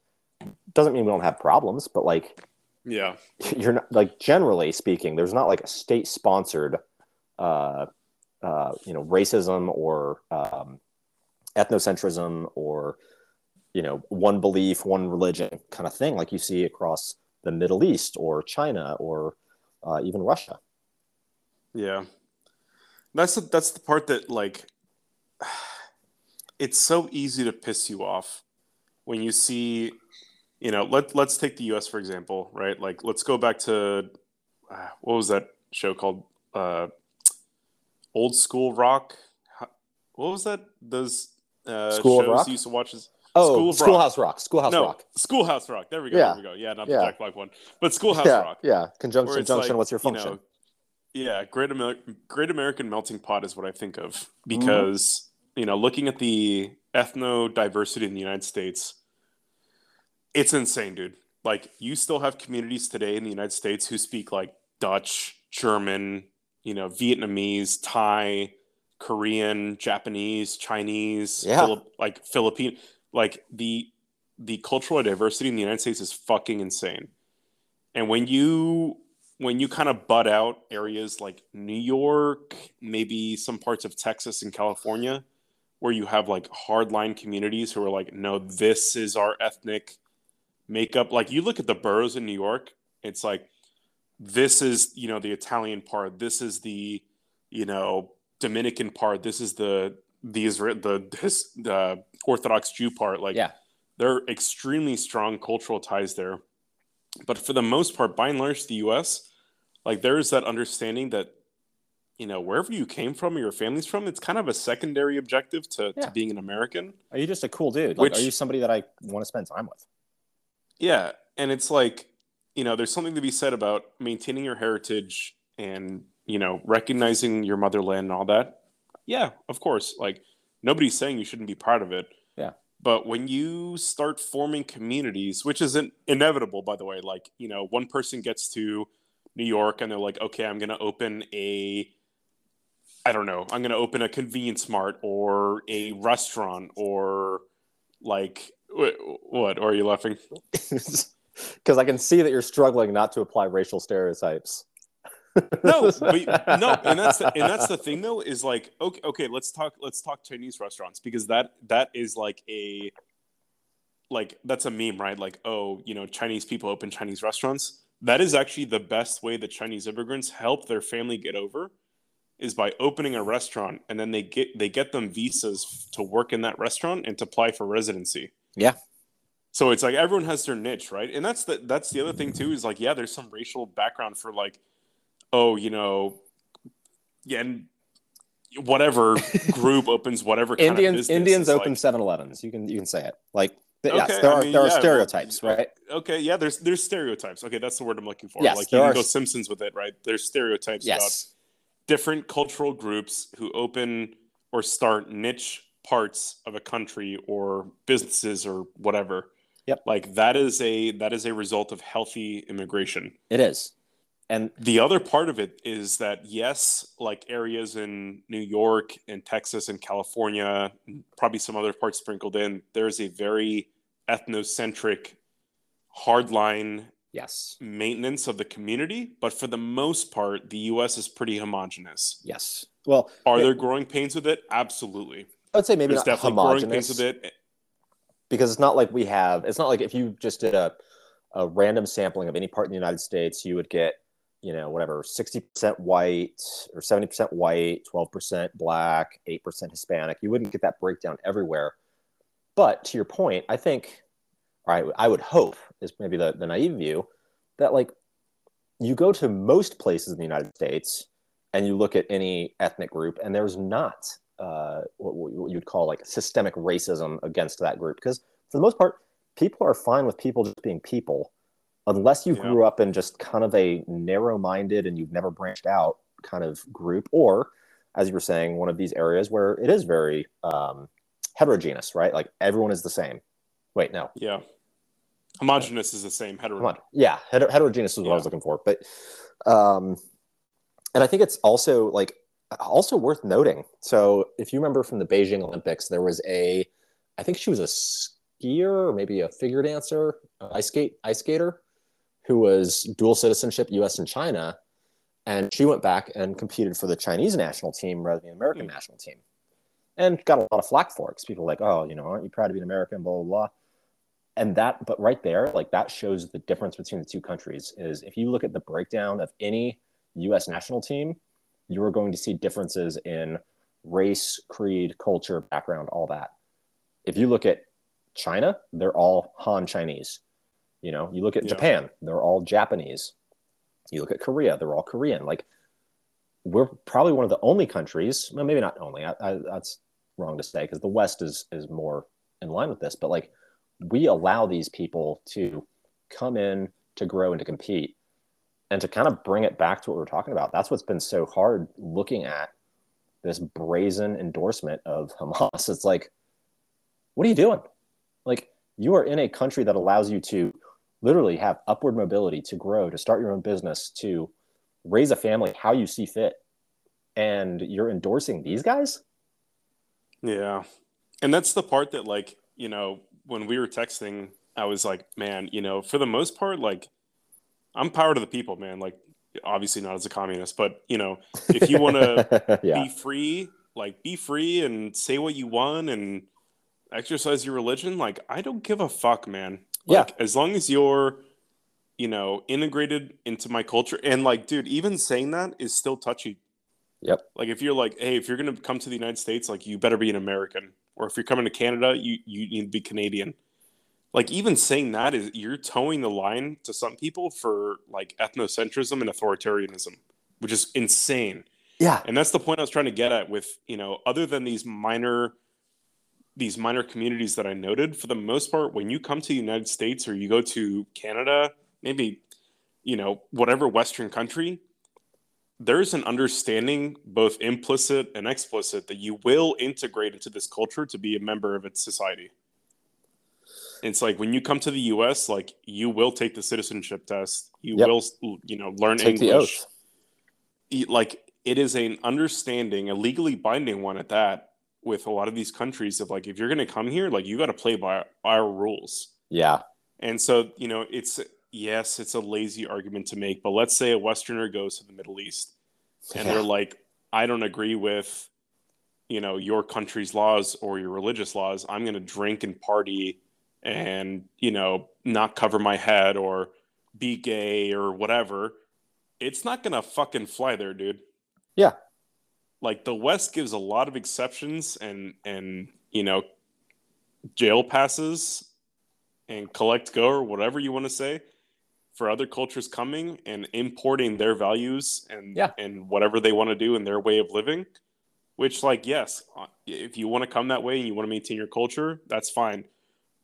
Doesn't mean we don't have problems, but like yeah. You're not like generally speaking there's not like a state sponsored uh uh you know racism or um ethnocentrism or you know one belief one religion kind of thing like you see across the middle east or china or uh, even russia. Yeah. That's the, that's the part that like it's so easy to piss you off when you see you know let, let's take the us for example right? Like let's go back to uh, what was that show called? Uh, old school rock? What was that those uh, School shows Rock? you used to watch as oh School of Rock. schoolhouse rock, schoolhouse no rock. Schoolhouse rock. There we go. Yeah. there we go. Yeah not Yeah. the jack black one but schoolhouse yeah rock. yeah. Conjunction junction like, what's your you function? know, yeah, Great Amer- Great American Melting Pot is what I think of because you know, looking at the ethno diversity in the United States, it's insane, dude. Like, you still have communities today in the United States who speak like Dutch, German, you know, Vietnamese, Thai, Korean, Japanese, Chinese, Yeah. Philip, like Philippine, like the the cultural diversity in the United States is fucking insane. And when you when you kind of butt out areas like New York, maybe some parts of Texas and California, where you have like hardline communities who are like, no, this is our ethnic makeup. Like you look at the boroughs in New York, it's like this is you know the Italian part, this is the you know Dominican part, this is the the Israel the this the Orthodox Jew part. Like Yeah. they're extremely strong cultural ties there. But for the most part, by and large, the U.S. like there is that understanding that you know, wherever you came from or your family's from, it's kind of a secondary objective to, Yeah. to being an American. Are you just a cool dude? Like, Which- are you somebody that I want to spend time with? Yeah, and it's like, you know, there's something to be said about maintaining your heritage and, you know, recognizing your motherland and all that. Yeah, of course. Like nobody's saying you shouldn't be proud of it. Yeah. But when you start forming communities, which isn't inevitable by the way, like, you know, one person gets to New York and they're like, "Okay, I'm going to open a I don't know, I'm going to open a convenience mart or a restaurant or like wh- what? Or are you laughing? Because I can see that you're struggling not to apply racial stereotypes. no, but, no, and that's the, and that's the thing though is like okay, okay, let's talk let's talk Chinese restaurants because that that is like a like that's a meme, right? Like oh, you know, Chinese people open Chinese restaurants. That is actually the best way that Chinese immigrants help their family get over is by opening a restaurant and then they get they get them visas to work in that restaurant and to apply for residency. Yeah. So it's like everyone has their niche, right? And that's the that's the other thing too is like yeah, there's some racial background for like oh, you know, yeah, and whatever group opens whatever kind of Indians business. Indians It's open like, 7-Elevens. You can you can say it. Like th- yes, there I are mean, there are yeah, well, stereotypes, right? okay, yeah, there's there's stereotypes. Okay, that's the word I'm looking for. Yes, like you can are go Simpsons with it, right? There's stereotypes about different cultural groups who open or start niche parts of a country or businesses or whatever. Yep. Like that is a that is a result of healthy immigration. It is. And The other part of it is that yes, like areas in New York and Texas and California, and probably some other parts sprinkled in, there's a very ethnocentric hardline yes. maintenance of the community, but for the most part, the US is pretty homogenous. Yes. Well, Are Yeah. there growing pains with it? Absolutely. I would say maybe There's not definitely growing pains homogenous. with it. because it's not like we have it's not like if you just did a, a random sampling of any part in the united states you would get you know whatever 60% white or 70% white 12% black 8% hispanic you wouldn't get that breakdown everywhere but to your point i think or I, I would hope is maybe the, the naive view that like you go to most places in the united states and you look at any ethnic group and there's not uh, what, what you'd call like systemic racism against that group because for the most part people are fine with people just being people unless you Yeah. grew up in just kind of a narrow-minded and you've never branched out kind of group or as you were saying one of these areas where it is very um, heterogeneous right like everyone is the same wait no Yeah. Homogenous is the same. Hetero. Come on. Yeah, heter- heterogeneous is what I was looking for. But um and I think it's also like also worth noting. So if you remember from the Beijing Olympics, there was a I think she was a skier or maybe a figure dancer, ice skate ice skater who was dual citizenship US and China. And she went back and competed for the Chinese national team rather than the American Hmm. national team. And got a lot of flack for it because people were like, oh, you know, aren't you proud to be an American? Blah, blah, blah and that but right there like that shows the difference between the two countries is if you look at the breakdown of any us national team you are going to see differences in race creed culture background all that. If you look at china they're all han chinese. You know you look at Yeah. japan they're all japanese. You look at korea they're all korean. Like we're probably one of the only countries well maybe not only I, I, that's wrong to say because the west is is more in line with this but like we allow these people to come in to grow and to compete and to kind of bring it back to what we're talking about that's what's been so hard looking at this brazen endorsement of hamas. It's like what are you doing? Like you are in a country that allows you to literally have upward mobility to grow to start your own business to raise a family how you see fit. And you're endorsing these guys? Yeah. And that's the part that like, you know, when we were texting, I was like, man, you know, for the most part, like I'm power to the people, man. Like obviously not as a communist, but you know, if you want to yeah be free, like be free and say what you want and exercise your religion, like I don't give a fuck, man. Yeah. As long as you're you know, integrated into my culture and like dude, even saying that is still touchy yep like if you're like, hey, if you're gonna come to the United States, like you better be an American, or if you're coming to Canada, you you need to be Canadian. Like even saying that is you're towing the line to some people for like ethnocentrism and authoritarianism, which is insane. Yeah. And that's the point I was trying to get at with, you know, other than these minor these minor communities that I noted, for the most part, when you come to the United States or you go to Canada, maybe, you know, whatever Western country, there's an understanding, both implicit and explicit, that you will integrate into this culture to be a member of its society. It's like when you come to the U.S., like you will take the citizenship test, you Yep. will, you know, learn Take the English. oath. Like it is an understanding, a legally binding one at that, with a lot of these countries of like if you're going to come here, like you got to play by our rules. Yeah. And so, you know, it's yes, it's a lazy argument to make, but let's say a Westerner goes to the Middle East and Yeah. they're like, I don't agree with, you know, your country's laws or your religious laws. I'm going to drink and party and, you know, not cover my head or be gay or whatever. It's not to fucking fly there, dude. Yeah. Like the West gives a lot of exceptions and, and, you know, jail passes and collect go or whatever you want to say for other cultures coming and importing their values and Yeah. and whatever they want to do in their way of living which like yes uh, if you want to come that way and you want to maintain your culture that's fine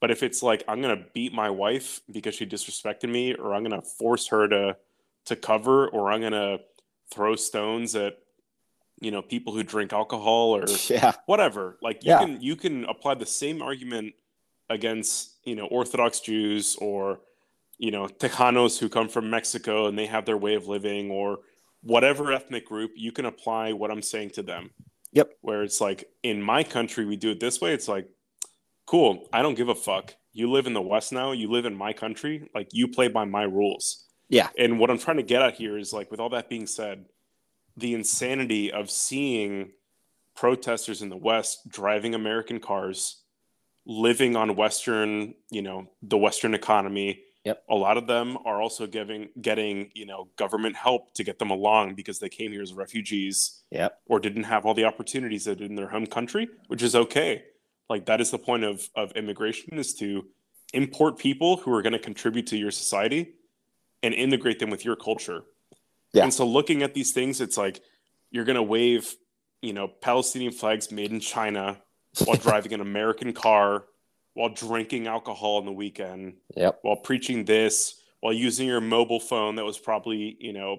but if it's like i'm going to beat my wife because she disrespected me or i'm going to force her to to cover or i'm going to throw stones at you know people who drink alcohol or Yeah. whatever like you Yeah. can you can apply the same argument against you know orthodox jews or you know tejanos who come from mexico and they have their way of living or whatever ethnic group you can apply what i'm saying to them Yep. where it's like in my country we do it this way it's like cool. I don't give a fuck. You live in the west now. You live in my country. Like you play by my rules. Yeah. and what i'm trying to get at here is like with all that being said the insanity of seeing protesters in the west driving american cars living on western you know the western economy. Yep. a lot of them are also giving getting you know government help to get them along because they came here as refugees Yep. or didn't have all the opportunities that in their home country which is okay like that is the point of of immigration is to import people who are going to contribute to your society and integrate them with your culture Yeah. and so looking at these things it's like you're going to wave you know palestinian flags made in china while driving an american car while drinking alcohol on the weekend Yep. while preaching this while using your mobile phone that was probably you know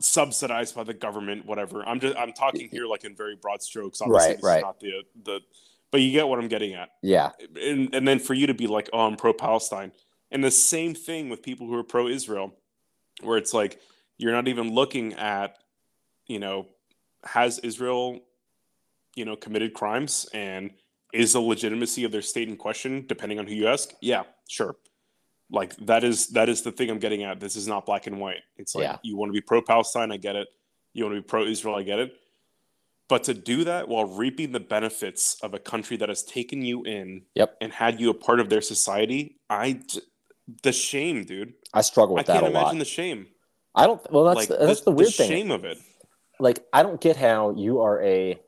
subsidized by the government whatever i'm just i'm talking here like in very broad strokes obviously Right, right. not the the but you get what i'm getting at Yeah. and, and then for you to be like, oh, I'm pro Palestine. And the same thing with people who are pro Israel, where it's like, you're not even looking at, you know, has Israel, you know, committed crimes and is the legitimacy of their state in question, depending on who you ask? Yeah, sure. Like that is that is the thing I'm getting at. This is not black and white. It's like Yeah. you want to be pro Palestine, I get it. You want to be pro Israel, I get it. But to do that while reaping the benefits of a country that has taken you in Yep. and had you a part of their society, I the shame, dude. I struggle I with that can't a imagine lot. the shame. I don't. Well, that's like the, that's the, weird thing. shame of it. Like, I don't get how you are a,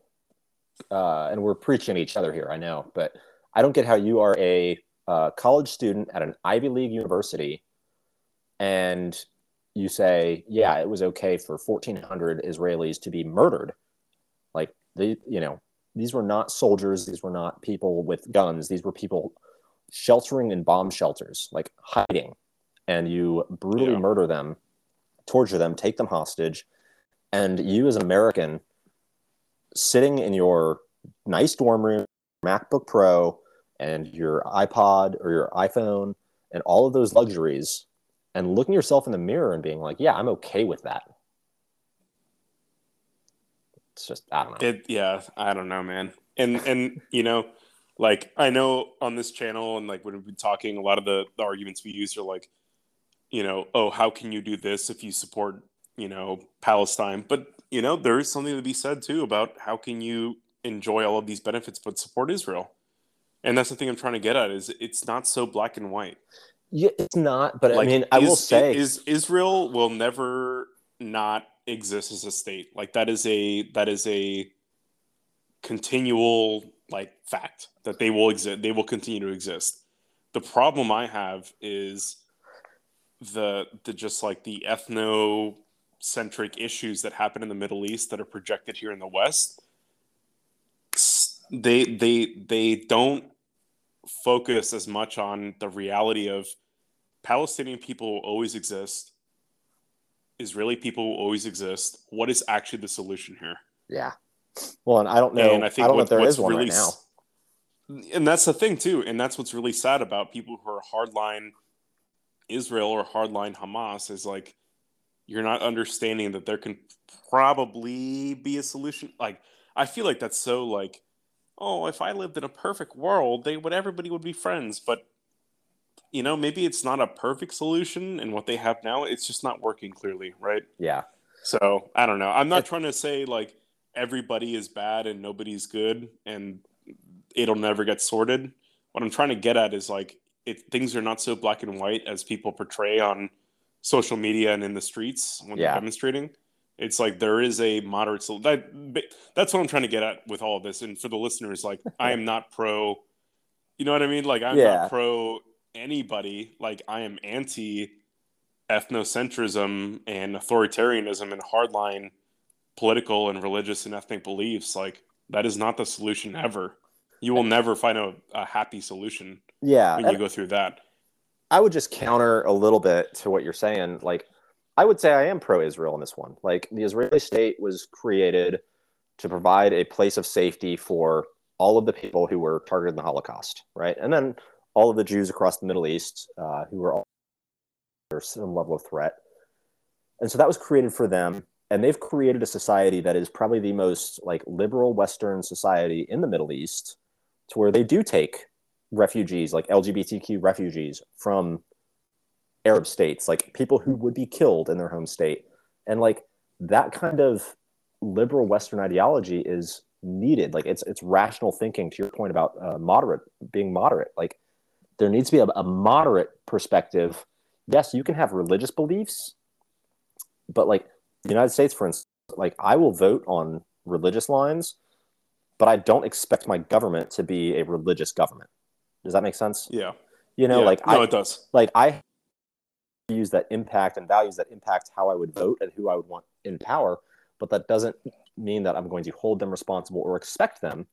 uh, and we're preaching each other here. I know, but I don't get how you are a uh, college student at an Ivy League university, and you say, "Yeah, it was okay for 1,400 Israelis to be murdered." They, you know, these were not soldiers. These were not people with guns. These were people sheltering in bomb shelters, like hiding, and you brutally Yeah. murder them, torture them, take them hostage, and you as an American sitting in your nice dorm room, MacBook Pro, and your iPod or your iPhone, and all of those luxuries, and looking yourself in the mirror and being like, "Yeah, I'm okay with that." It's just I don't know. It yeah, I don't know, man. And and you know, like I know on this channel and like when we've been talking, a lot of the, the arguments we use are like, you know, oh, how can you do this if you support, you know, Palestine? But you know, there is something to be said too about how can you enjoy all of these benefits but support Israel? And that's the thing I'm trying to get at is it's not so black and white. yeah, it's not, but Like, I mean, I will say, is Israel will never not exist as a state. Like that is a that is a continual like fact that they will exist. They will continue to exist. The problem I have is the the just like the ethnocentric issues that happen in the Middle East that are projected here in the West, they they they don't focus as much on the reality of Palestinian people will always exist. Israeli people will always exist. What is actually the solution here? Yeah. Well, and I don't know. And I, think I don't what, know if there is one really, right now. And that's the thing too, and that's what's really sad about people who are hardline Israel or hardline Hamas is like you're not understanding that there can probably be a solution. Like I feel like that's so like, oh, if I lived in a perfect world, they would everybody would be friends. But you know, maybe it's not a perfect solution, and what they have now, it's just not working clearly, right? Yeah. So I don't know. I'm not trying to say like everybody is bad and nobody's good, and it'll never get sorted. What I'm trying to get at is like it, things are not so black and white as people portray on social media and in the streets when yeah. they're demonstrating. It's like there is a moderate. So that that's what I'm trying to get at with all of this. And for the listeners, like I am not pro. You know what I mean? Like I'm yeah. not pro anybody. Like I am anti ethnocentrism and authoritarianism and hardline political and religious and ethnic beliefs. Like that is not the solution ever. You will never find a, a happy solution. Yeah, when you go through that. I would just counter a little bit to what you're saying. Like, I would say I am pro Israel in this one. Like, the Israeli state was created to provide a place of safety for all of the people who were targeted in the Holocaust, right? And then all of the Jews across the Middle East uh, who were all under some level of threat. And so that was created for them. And they've created a society that is probably the most like liberal Western society in the Middle East, to where they do take refugees, like LGBTQ refugees from Arab states, like people who would be killed in their home state. And like that kind of liberal Western ideology is needed. Like it's it's rational thinking. To your point about uh, moderate being moderate, like there needs to be a, a moderate perspective. Yes, you can have religious beliefs, but like the United States, for instance, like I will vote on religious lines, but I don't expect my government to be a religious government. Does that make sense? Yeah. You know, yeah. like no, I, it does. Like I use that impact and values that impact how I would vote and who I would want in power, but that doesn't mean that I'm going to hold them responsible or expect them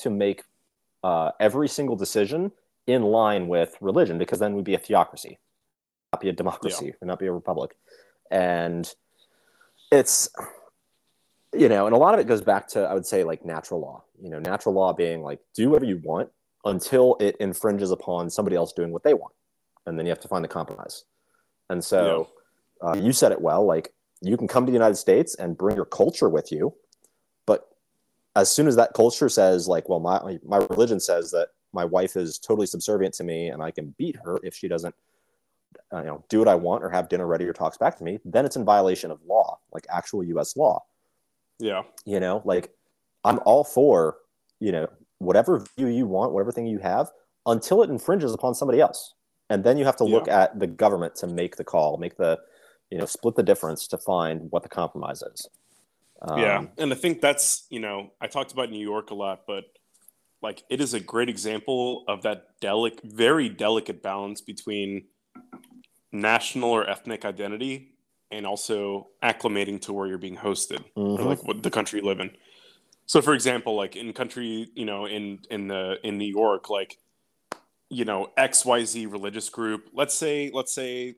to make uh, every single decision in line with religion, because then we'd be a theocracy, not be a democracy, yeah. not be a republic, and it's you know, and a lot of it goes back to I would say like natural law. You know, natural law being like do whatever you want until it infringes upon somebody else doing what they want. And then you have to find the compromise. And so yeah. uh, you said it well like, you can come to the United States and bring your culture with you. But as soon as that culture says, like, well, my, my religion says that my wife is totally subservient to me and I can beat her if she doesn't uh, you know do what I want or have dinner ready or talks back to me, then it's in violation of law, like actual U.S. law. Yeah, you know, like I'm all for you know whatever view you want, whatever thing you have, until it infringes upon somebody else. And then you have to look at the government to make the call, make the, you know, split the difference to find what the compromise is. Um, yeah. And I think that's, you know, I talked about New York a lot, but like it is a great example of that delicate, very delicate balance between national or ethnic identity and also acclimating to where you're being hosted mm-hmm. or like what the country you live in. So, for example, like in country, you know, in in the in New York, like you know, X Y Z religious group. Let's say, let's say,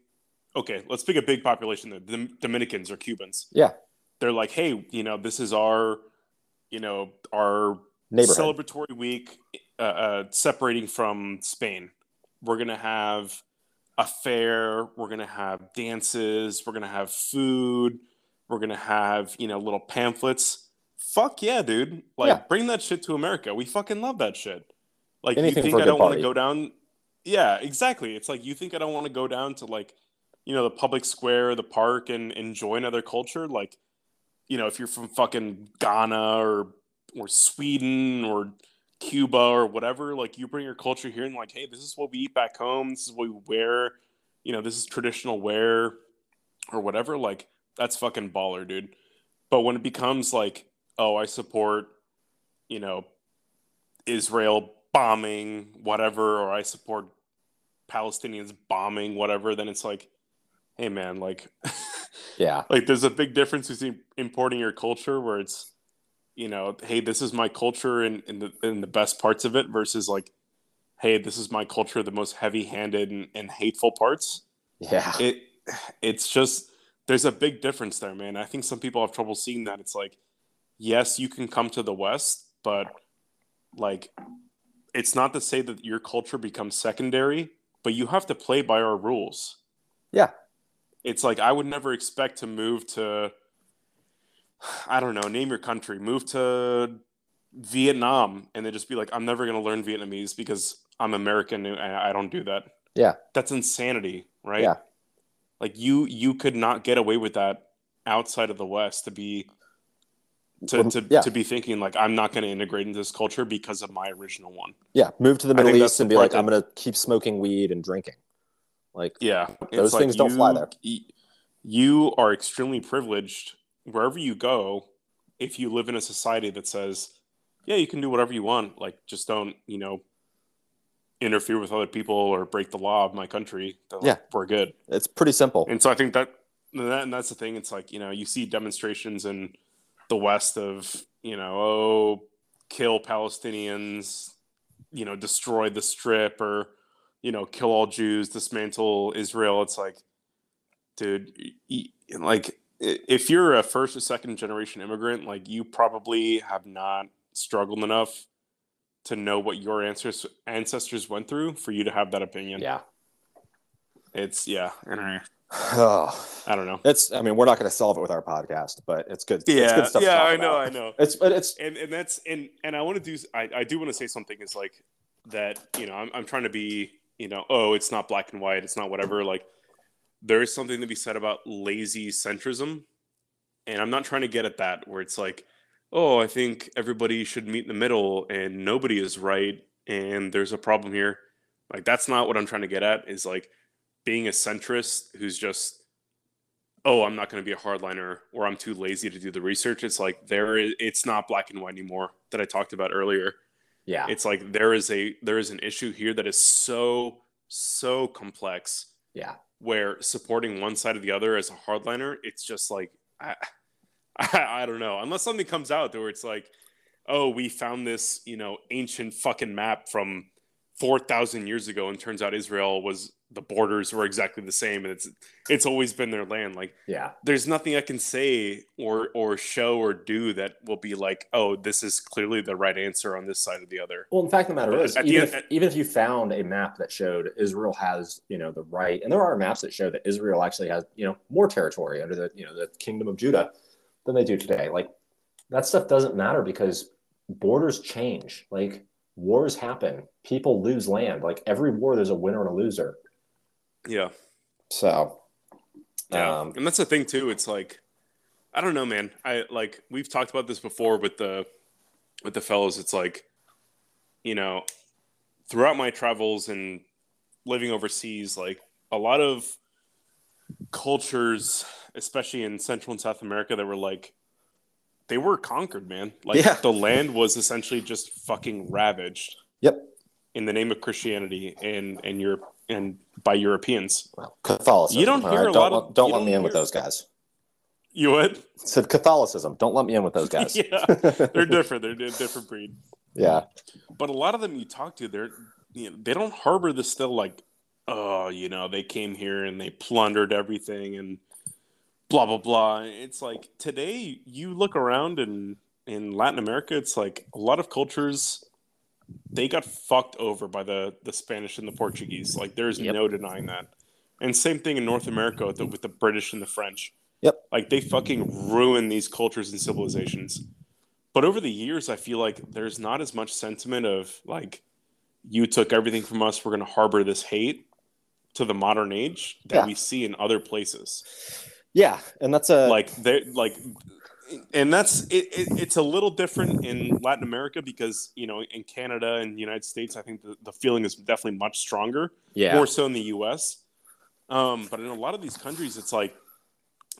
okay, let's pick a big population. The Dominicans or Cubans. Yeah, they're like, hey, you know, this is our, you know, our celebratory week, uh, uh, separating from Spain. We're gonna have a fair. We're gonna have dances. We're gonna have food. We're gonna have you know little pamphlets fuck yeah, dude. Like yeah. bring that shit to America. We fucking love that shit. Like Anything you think I don't want to go down Yeah, exactly. It's like you think I don't want to go down to like, you know, the public square, the park and enjoy another culture like you know, if you're from fucking Ghana or or Sweden or Cuba or whatever, like you bring your culture here and like, hey, this is what we eat back home, this is what we wear, you know, this is traditional wear or whatever, like that's fucking baller, dude. But when it becomes like oh, I support, you know, Israel bombing whatever, or I support Palestinians bombing whatever, then it's like, hey man, like, Yeah. Like there's a big difference between importing your culture where it's, you know, hey, this is my culture and in, in, the in the best parts of it versus like, hey, this is my culture, the most heavy handed and, and hateful parts. Yeah. It it's just there's a big difference there, man. I think some people have trouble seeing that. It's like, yes, you can come to the West, but like it's not to say that your culture becomes secondary, but you have to play by our rules. Yeah. It's like I would never expect to move to I don't know, name your country, move to Vietnam and then just be like, I'm never gonna learn Vietnamese because I'm American and I don't do that. Yeah. That's insanity, right? Yeah. Like you you could not get away with that outside of the West to be to, to, yeah. to be thinking like I'm not going to integrate into this culture because of my original one. Yeah. Move to the Middle East and be like, that- I'm going to keep smoking weed and drinking. Like, Yeah, Those things don't fly there. You are extremely privileged wherever you go. If you live in a society that says, "Yeah, you can do whatever you want," like just don't, you know, interfere with other people or break the law of my country. like, Yeah. we're good. it's pretty simple. And so I think that, that and that's the thing. It's like you know you see demonstrations in the West of you know oh kill Palestinians, you know destroy the Strip or you know kill all Jews, dismantle Israel. It's like, dude, like if you're a first or second generation immigrant, like you probably have not struggled enough to know what your ancestors ancestors went through for you to have that opinion. Yeah. It's yeah, I, Oh, I don't know. it's, I mean, we're not going to solve it with our podcast, but it's good. it's Yeah, good stuff yeah, I know, about. I know. It's, but it's, And and that's and and I want to do. I I do want to say something is like that. You know, I'm I'm trying to be. You know, oh, it's not black and white. It's not whatever. Like there is something to be said about lazy centrism, and I'm not trying to get at that where it's like, oh, I think everybody should meet in the middle, and nobody is right, and there's a problem here. Like that's not what I'm trying to get at. Is like being a centrist who's just oh i'm not going to be a hardliner or i'm too lazy to do the research it's like there is it's not black and white anymore that i talked about earlier yeah. it's like there is a there is an issue here that is so so complex Yeah. Where supporting one side or the other as a hardliner it's just like i i, I don't know. Unless something comes out where it's like oh we found this you know ancient fucking map from 4000 years ago and turns out israel was the borders were exactly the same and it's it's always been their land like Yeah. there's nothing I can say or or show or do that will be like, oh, this is clearly the right answer on this side or the other. Well, in fact, the matter But is, even, end- if, even if you found a map that showed Israel has, you know, the right, and there are maps that show that Israel actually has, you know, more territory under the, you know, the kingdom of Judah than they do today. Like that stuff doesn't matter because borders change. Like wars happen, people lose land. Like every war, there's a winner and a loser. Yeah, So, yeah, um, and that's the thing too. It's like, I don't know, man. I like we've talked about this before with the with the fellows. It's like, you know, throughout my travels and living overseas, like a lot of cultures, especially in Central and South America, that were like, they were conquered, man. Like Yeah. the land was essentially just fucking ravaged. Yep. In the name of Christianity and and Europe and by Europeans. well, Catholicism. You don't hear a don't, lot of- let- don't let me in with those guys. You would? said Catholicism. Don't let me in with those guys. yeah, they're different. They're a different breed. yeah. But a lot of them you talk to, they're you know, they don't harbor this still like, oh, you know, they came here and they plundered everything and blah blah blah. It's like today you look around and in Latin America, it's like a lot of cultures they got fucked over by the the Spanish and the Portuguese. Like there's Yep. no denying that. And same thing in North America with the, with the British and the French. Yep. Like they fucking ruin these cultures and civilizations. But over the years, I feel like there's not as much sentiment of like, you took everything from us. We're going to harbor this hate to the modern age that Yeah. we see in other places. Yeah. And that's a, Like they like, and that's it, it. It's a little different in Latin America because you know in Canada and the United States, I think the, the feeling is definitely much stronger yeah. more so in the U.S. Um, but in a lot of these countries, it's like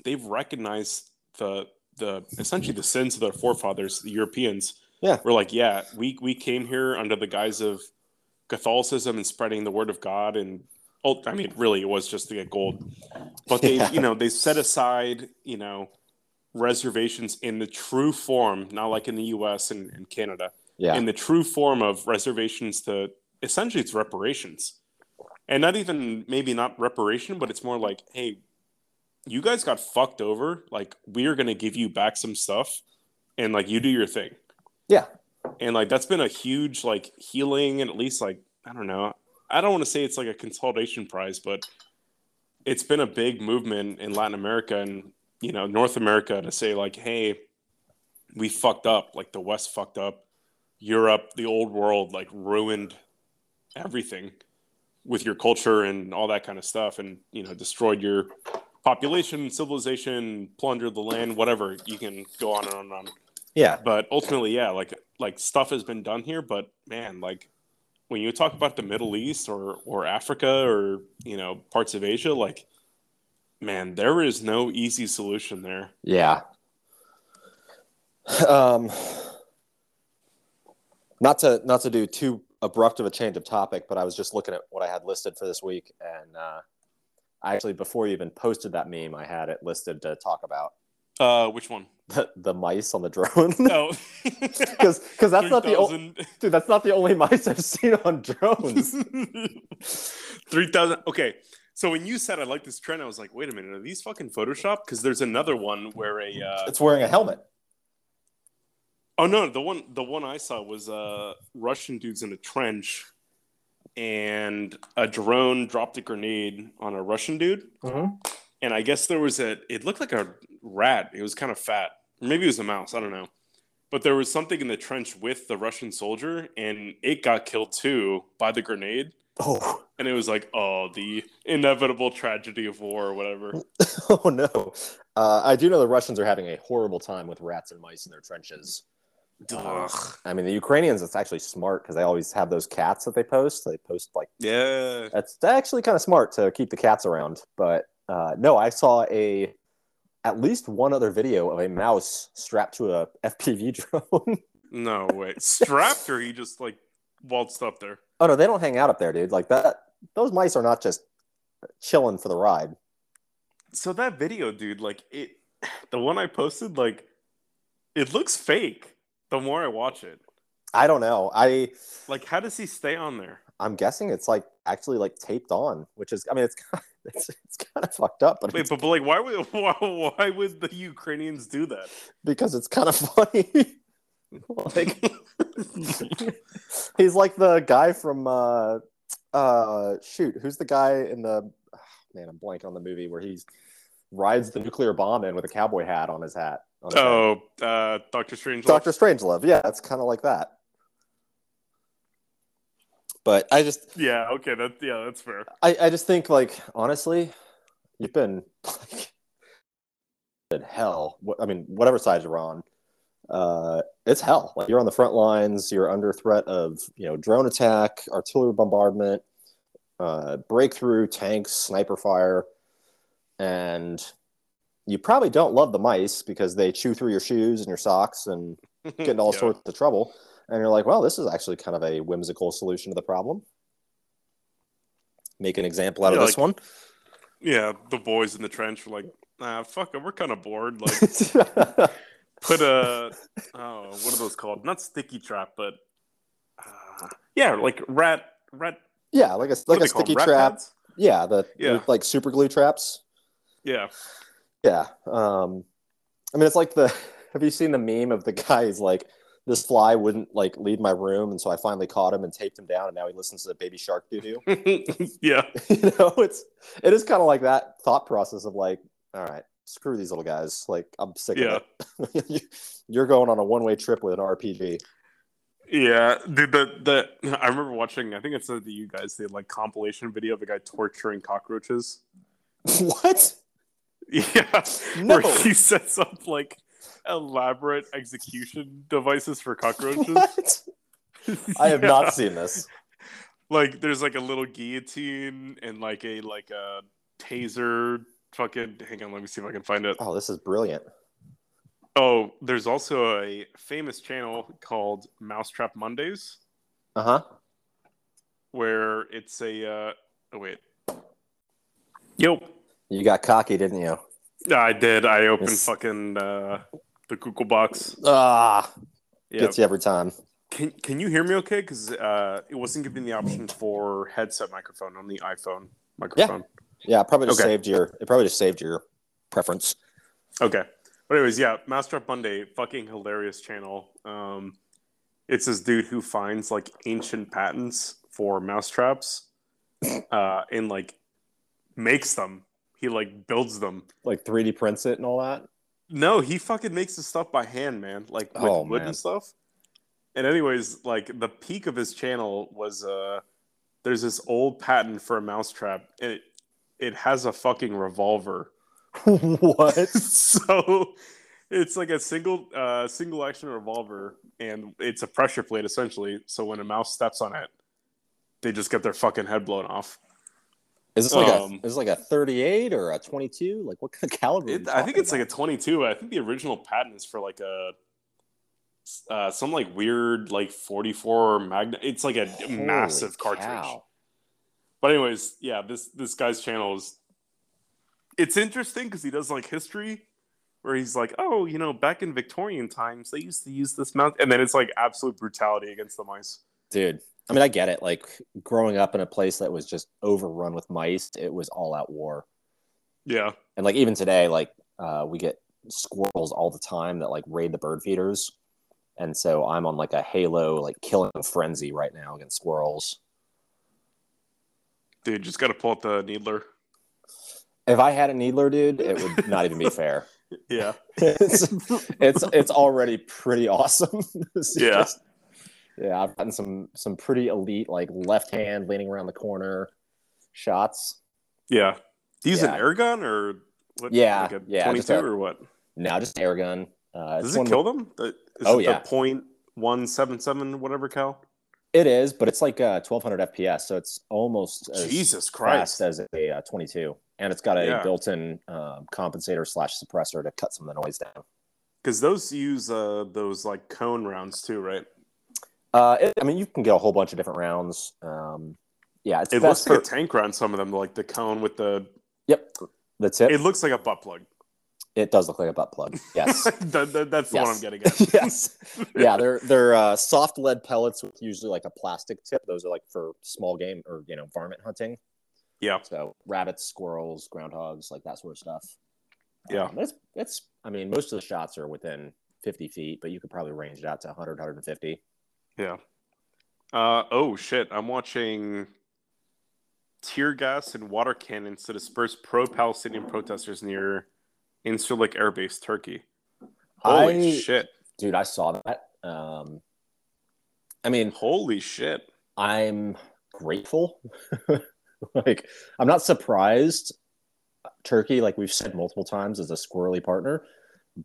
they've recognized the the essentially the sins of their forefathers, the Europeans. Yeah. we're like, yeah, we we came here under the guise of Catholicism and spreading the word of God and Oh, I mean, really, it was just to get gold. But they, Yeah. you know, they set aside, you know, reservations in the true form, not like in the U.S. and, and Canada, Yeah. in the true form of reservations to essentially it's reparations, and not even maybe not reparation, but it's more like, hey, you guys got fucked over. Like we are gonna give you back some stuff, and like you do your thing. Yeah. and like that's been a huge like healing and at least like I don't know. I don't want to say it's like a consolidation prize, but it's been a big movement in Latin America and you know North America to say like, hey, we fucked up. Like the West fucked up. Europe, the old world, like ruined everything with your culture and all that kind of stuff, and you know destroyed your population, civilization, plundered the land, whatever. You can go on and on and on yeah. but ultimately yeah like like stuff has been done here but man like when you talk about the middle east or or africa or you know parts of asia like man there is no easy solution there. Yeah. Um, not to not to do too abrupt of a change of topic, but I was just looking at what I had listed for this week, and uh, I actually before you even posted that meme, I had it listed to talk about. Uh which one? The, the mice on the drone. No because because that's not the only dude that's not the only mice I've seen on drones. 3000 okay so when you said i like this trend i was like wait a minute are these fucking photoshop because there's another one where a uh, it's wearing a helmet. Oh no, the one the one I saw was uh Russian dudes in a trench and a drone dropped a grenade on a Russian dude. Mhm. And I guess there was a it looked like a rat. It was kind of fat. Maybe it was a mouse, I don't know. But there was something in the trench with the Russian soldier and it got killed too by the grenade. Oh, And it was like, oh, the inevitable tragedy of war or whatever. oh no! Uh, I do know the Russians are having a horrible time with rats and mice in their trenches. Ugh. I mean, the Ukrainians, it's actually smart because they always have those cats that they post. They post like Yeah. that's actually kind of smart to keep the cats around. But uh, no, I saw a at least one other video of a mouse strapped to a FPV drone. No way. Strapped or he just like waltzed up there? Oh no, they don't hang out up there, dude. Like that, those mice are not just chilling for the ride. So that video, dude, like it, the one I posted, like it looks fake. The more I watch it, I don't know. I like, how does he stay on there? I'm guessing it's like actually like taped on, which is I mean it's kind it's, it's kind of fucked up, but Wait, but, but like, why would why, why would the Ukrainians do that? because it's kind of funny. like he's like the guy from uh uh shoot, who's the guy in the man, I'm blanking on the movie where he's rides the nuclear bomb in with a cowboy hat on his hat. on his head. Oh, uh, Doctor Strange. Doctor Strangelove. Yeah, it's kind of like that. But I just Yeah. Okay. That yeah, that's fair. I, I just think like honestly, you've been like in hell. I mean, whatever side you're on, uh, it's hell. Like you're on the front lines. You're under threat of you know drone attack, artillery bombardment, uh, breakthrough, tanks, sniper fire, and you probably don't love the mice because they chew through your shoes and your socks and get in all Yeah. sorts of trouble. And you're like, well, this is actually kind of a whimsical solution to the problem. Make an example out Yeah, of this one. Yeah, the boys in the trench were like, ah, fuck it, we're kind of bored. Like, put a oh, what are those called? Not sticky trap, but uh, yeah, like rat rat. yeah, like a like a sticky trap. pads? Yeah, the Yeah. like super glue traps. Yeah. Yeah. Um, I mean, it's like the. Have you seen the meme of the guy? He's like, this fly wouldn't like leave my room, and so I finally caught him and taped him down, and now he listens to the Baby Shark doo doo. yeah. you know, it's it is kind of like that thought process of like, all right, screw these little guys. Like, I'm sick Yeah. of it. You're going on a one way trip with an RPG. Yeah, dude. The the I remember watching. I think it's the you guys the like compilation video of a guy torturing cockroaches. what? Yeah, No. where he sets up like elaborate execution devices for cockroaches. What? I have Yeah. not seen this. like there's like a little guillotine and like a like a taser fucking hang on let me see if i can find it Oh, this is brilliant. oh there's also a famous channel called mousetrap mondays Uh huh. where it's a uh oh wait Yo. You got cocky, didn't you? Yeah, I did. I opened Yes. fucking uh, the Google box. Ah, Yeah. gets you every time. Can Can you hear me okay? Because uh, it wasn't giving the option for headset microphone on the iPhone microphone. Yeah, it probably just Okay. saved your. It probably just saved your preference. Okay. But anyways, yeah, Mousetrap Monday, fucking hilarious channel. Um, it's this dude who finds like ancient patents for mousetraps, uh, and like makes them. He like builds them. Like 3D prints it and all that. No, he fucking makes the stuff by hand, man. Like with Oh, wood man. and stuff. And anyways, like the peak of his channel was uh there's this old patent for a mousetrap and it it has a fucking revolver. what? so it's like a single uh single action revolver and it's a pressure plate essentially. So when a mouse steps on it, they just get their fucking head blown off. Is this like Um, a? Is this like a 38 or a 22? Like what kind of caliber? It, I think it's like a 22. I think the original patent is for like a uh, some like weird like 44 magnum. It's like a Holy massive cartridge. cow. But anyways, yeah, this this guy's channel is it's interesting because he does like history where he's like, oh, you know, back in Victorian times they used to use this mount, and then it's like absolute brutality against the mice. dude. I mean, I get it. Like growing up in a place that was just overrun with mice, it was all out war. Yeah, And like even today, like uh, we get squirrels all the time that like raid the bird feeders, and so I'm on like a Halo like killing frenzy right now against squirrels. Dude, just got to pull out the needler. If I had a needler, dude, it would not even be fair. Yeah, it's, it's it's already pretty awesome. Yeah. just- yeah. I've gotten some some pretty elite like left hand leaning around the corner shots. yeah. these use an Yeah. air gun or what? Yeah, like yeah, 22 just a- or what? Now just air gun. Uh, Does it kill them? The, is Oh, it yeah. point one seven seven whatever cal? It is, but it's like uh, 1200 FPS, so it's almost as Jesus fast Christ! as a uh, 22, and it's got a Yeah. built-in um, compensator slash suppressor to cut some of the noise down. Because those use uh, those like cone rounds too, right? Uh, it, I mean, you can get a whole bunch of different rounds. Um, yeah, it's It best looks like for- a tank round. Some of them, like the cone with the. Yep, the tip. It It, looks like a butt plug. Does look like a butt plug. Yes. That- that- that's the yes. one I'm getting at. yes. Yeah, they're they're uh, soft lead pellets with usually like a plastic tip. Those are like for small game or you know varmint hunting. Yeah. So rabbits, squirrels, groundhogs, like that sort of stuff. Yeah. Um, it's it's. I mean, most of the shots are within 50 feet, but you could probably range it out to 100, 150. Yeah. Uh, oh shit! I'm watching tear gas and water cannons to disperse pro-Palestinian protesters near Incirlik Air Base, Turkey. Holy I- shit! Dude, I saw that. Um, I mean, Holy shit! I'm grateful. like, I'm not surprised. Turkey, like we've said multiple times, is a squirrely partner,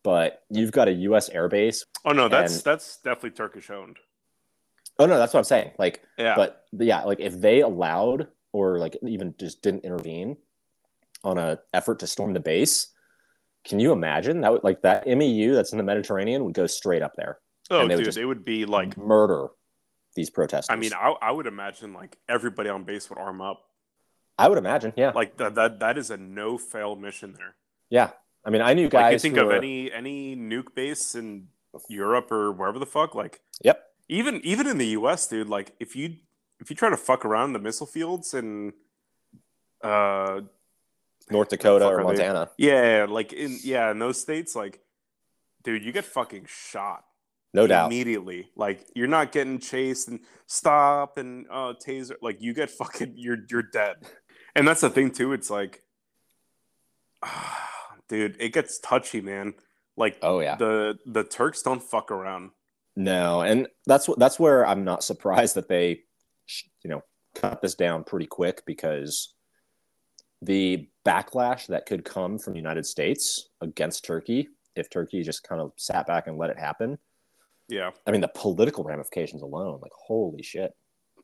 but you've got a U.S. airbase. Oh no, that's And- that's definitely Turkish owned. Oh no, that's what I'm saying. Like, Yeah. but yeah, like if they allowed or like even just didn't intervene on a effort to storm the base, can you imagine that? Would, like that MEU that's in the Mediterranean would go straight up there, oh, would dude, just- it would be like. murder these protesters. I mean, I, I would imagine like everybody on base would arm up. I would imagine, yeah, Like that that that is a no fail mission there. yeah. I mean, I knew Like you guys. think of any any nuke base in Europe or wherever the fuck, like Yep. even even in the U.S., dude. Like if you if you try to fuck around the missile fields and uh North Dakota or are they? Montana. yeah like in yeah in those states like dude you get fucking shot No doubt. immediately like you're not getting chased and stop and uh taser like you get fucking you're you're dead and that's the thing too it's like dude it gets touchy man like Oh yeah. the the turks don't fuck around No, and that's what that's where I'm not surprised that they, you know, cut this down pretty quick because the backlash that could come from the United States against Turkey if Turkey just kind of sat back and let it happen. yeah I mean, the political ramifications alone, like holy shit.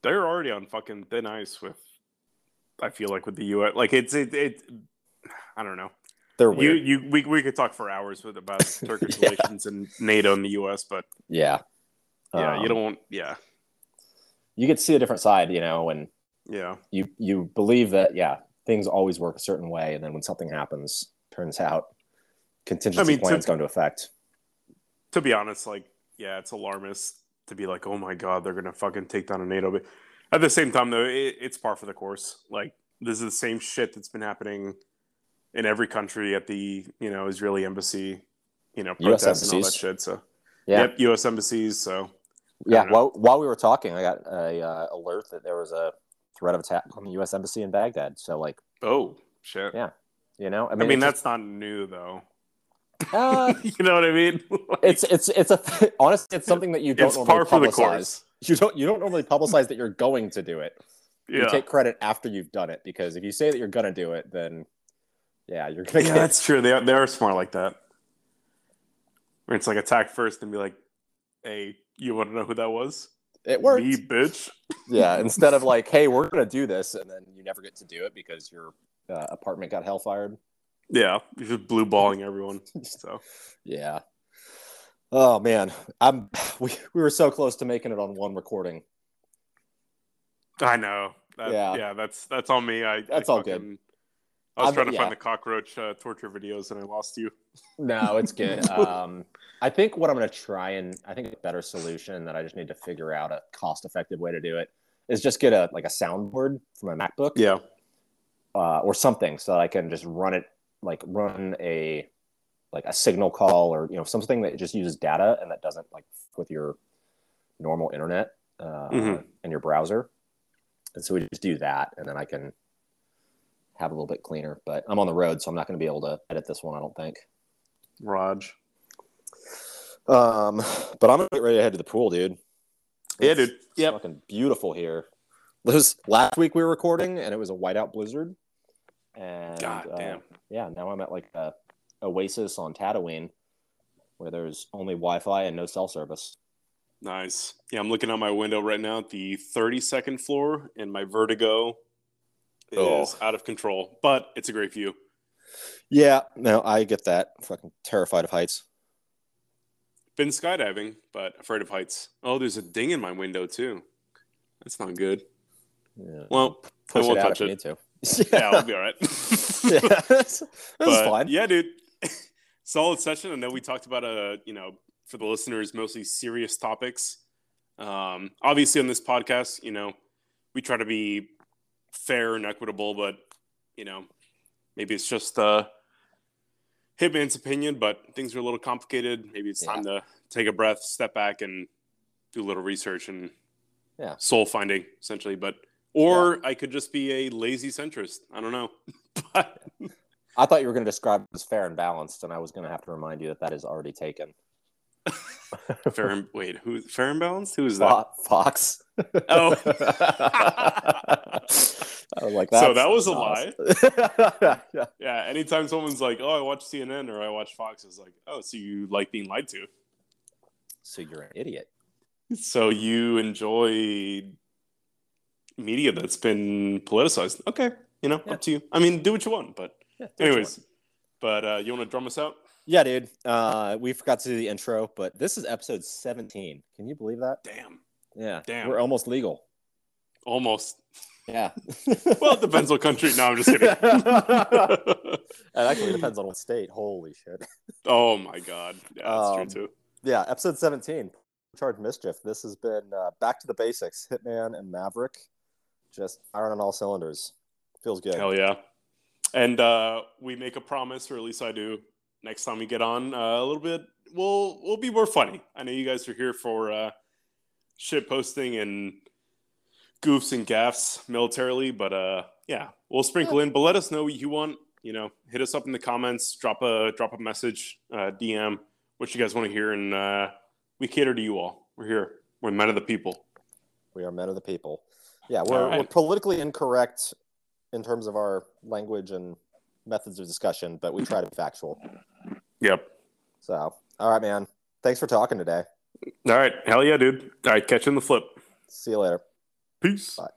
they're already on fucking thin ice with i feel like with the us like it's it, it i don't know They're You, weird. you, we, we could talk for hours with about Turkish Yeah. relations and NATO and the U.S., but yeah. yeah, Um, you don't, yeah, You get to see a different side, you know, and yeah, you you believe that yeah things always work a certain way, and then when something happens, turns out contingency I mean, to- plans go into effect. to be honest, like, yeah, it's alarmist to be like, oh my god, they're gonna fucking take down a NATO. But at the same time, though, it, it's par for the course. Like, this is the same shit that's been happening in every country at the you know Israeli embassy, you know, protests and all that shit. So, Yeah, yep, U.S. embassies. So, yeah. While while we were talking, I got a uh, alert that there was a threat of attack on the U.S. embassy in Baghdad. So, like, oh shit. Yeah, you know, I I mean, mean, it's that's not new though. uh, you know what I mean? it's it's it's a honestly, it's something that you don't it's normally par for the publicize. You don't you don't normally publicize that you're going to do it. Yeah, You take credit after you've done it because if you say that you're gonna do it, then yeah, you're gonna yeah, get that's true. They are, they are smart like that. Where it's like attack first and be like, "Hey, you want to know who that was? It worked. Me, bitch." Yeah, instead of like, hey, we're gonna do this, and then you never get to do it because your uh, apartment got hellfired. Yeah, you're just blue balling everyone. So Yeah. Oh man, I'm we, we were so close to making it on one recording. I know. That, Yeah. yeah, that's that's on me. I That's I all good. I was trying to yeah. find the cockroach uh, torture videos and I lost you. No, it's good. um, I think what I'm gonna try and I think a better solution that I just need to figure out a cost effective way to do it is just get a like a soundboard from my MacBook. Yeah, uh, or something so that I can just run it like run a like a signal call or you know something that just uses data and that doesn't like with your normal internet uh, Mhm. and your browser. And so we just do that, and then I can have a little bit cleaner. But I'm on the road, so I'm not going to be able to edit this one. I don't think. Raj. Um, but I'm gonna get ready to head to the pool, dude. Yeah, It's dude. Yep. fucking beautiful here. This last week we were recording, and it was a whiteout blizzard. And God uh, damn. yeah, now I'm at like a oasis on Tatooine, where there's only Wi-Fi and no cell service. Nice. Yeah, I'm looking out my window right now at the 32nd floor, and my vertigo is Oh. out of control. But it's a great view. Yeah, no, I get that. Fucking terrified of heights. Been skydiving, but afraid of heights. Oh, there's a ding in my window too. That's not good. Yeah. Well, push won't it out touch if you it. need to. yeah, I'll be all right. yeah, that's, that's But, fine. Yeah, dude. Solid session. I know we talked about a, you know, for the listeners, mostly serious topics. Um, obviously on this podcast, you know, we try to be fair and equitable, but you know, maybe it's just uh Hitman's opinion, but things are a little complicated. Maybe it's time to take a breath, step back and do a little research and Yeah. soul finding essentially. But or I could just be a lazy centrist. I don't know. but I thought you were going to describe it as fair and balanced, and I was going to have to remind you that that is already taken. Fair and wait, who fair and balanced? Who is that? Fox. Oh. I was like, So that was a lie. yeah. Yeah, anytime someone's like, "Oh, I watch CNN" or "I watch Fox," it's like, "Oh, so you like being lied to? So you're an idiot. So you enjoy media that's been politicized?" Okay, you know, Yeah. up to you. I mean, do what you want, but Yeah, do what you anyways. want. But uh, you want to drum us out? Yeah, dude. Uh, we forgot to do the intro, but this is episode 17. Can you believe that? Damn, Yeah. Damn. We're almost legal. almost. Yeah. Well, it depends what country. No, I'm just kidding. It actually depends on what state. Holy shit. oh my god, yeah, that's Um, true too. Yeah, episode 17. Charge Mischief. This has been uh, back to the basics. Hitman and Maverick. Just firing on all cylinders. Feels good. Hell yeah. And uh, we make a promise, or at least I do. Next time we get on, uh, a little bit, we'll we'll be more funny. I know you guys are here for uh, shit posting and goofs and gaffs militarily, but uh, yeah, we'll sprinkle in. But let us know what you want. You know, hit us up in the comments. Drop a drop a message, uh, DM what you guys want to hear, and uh, we cater to you all. We're here. We're men of the people. We are men of the people. Yeah, we're, All right. we're politically incorrect in terms of our language and methods of discussion, but we try to be factual. Yep. So, all right, man. Thanks for talking today. All right. Hell yeah, dude. All right. Catch you in the flip. See you later. Peace. Bye.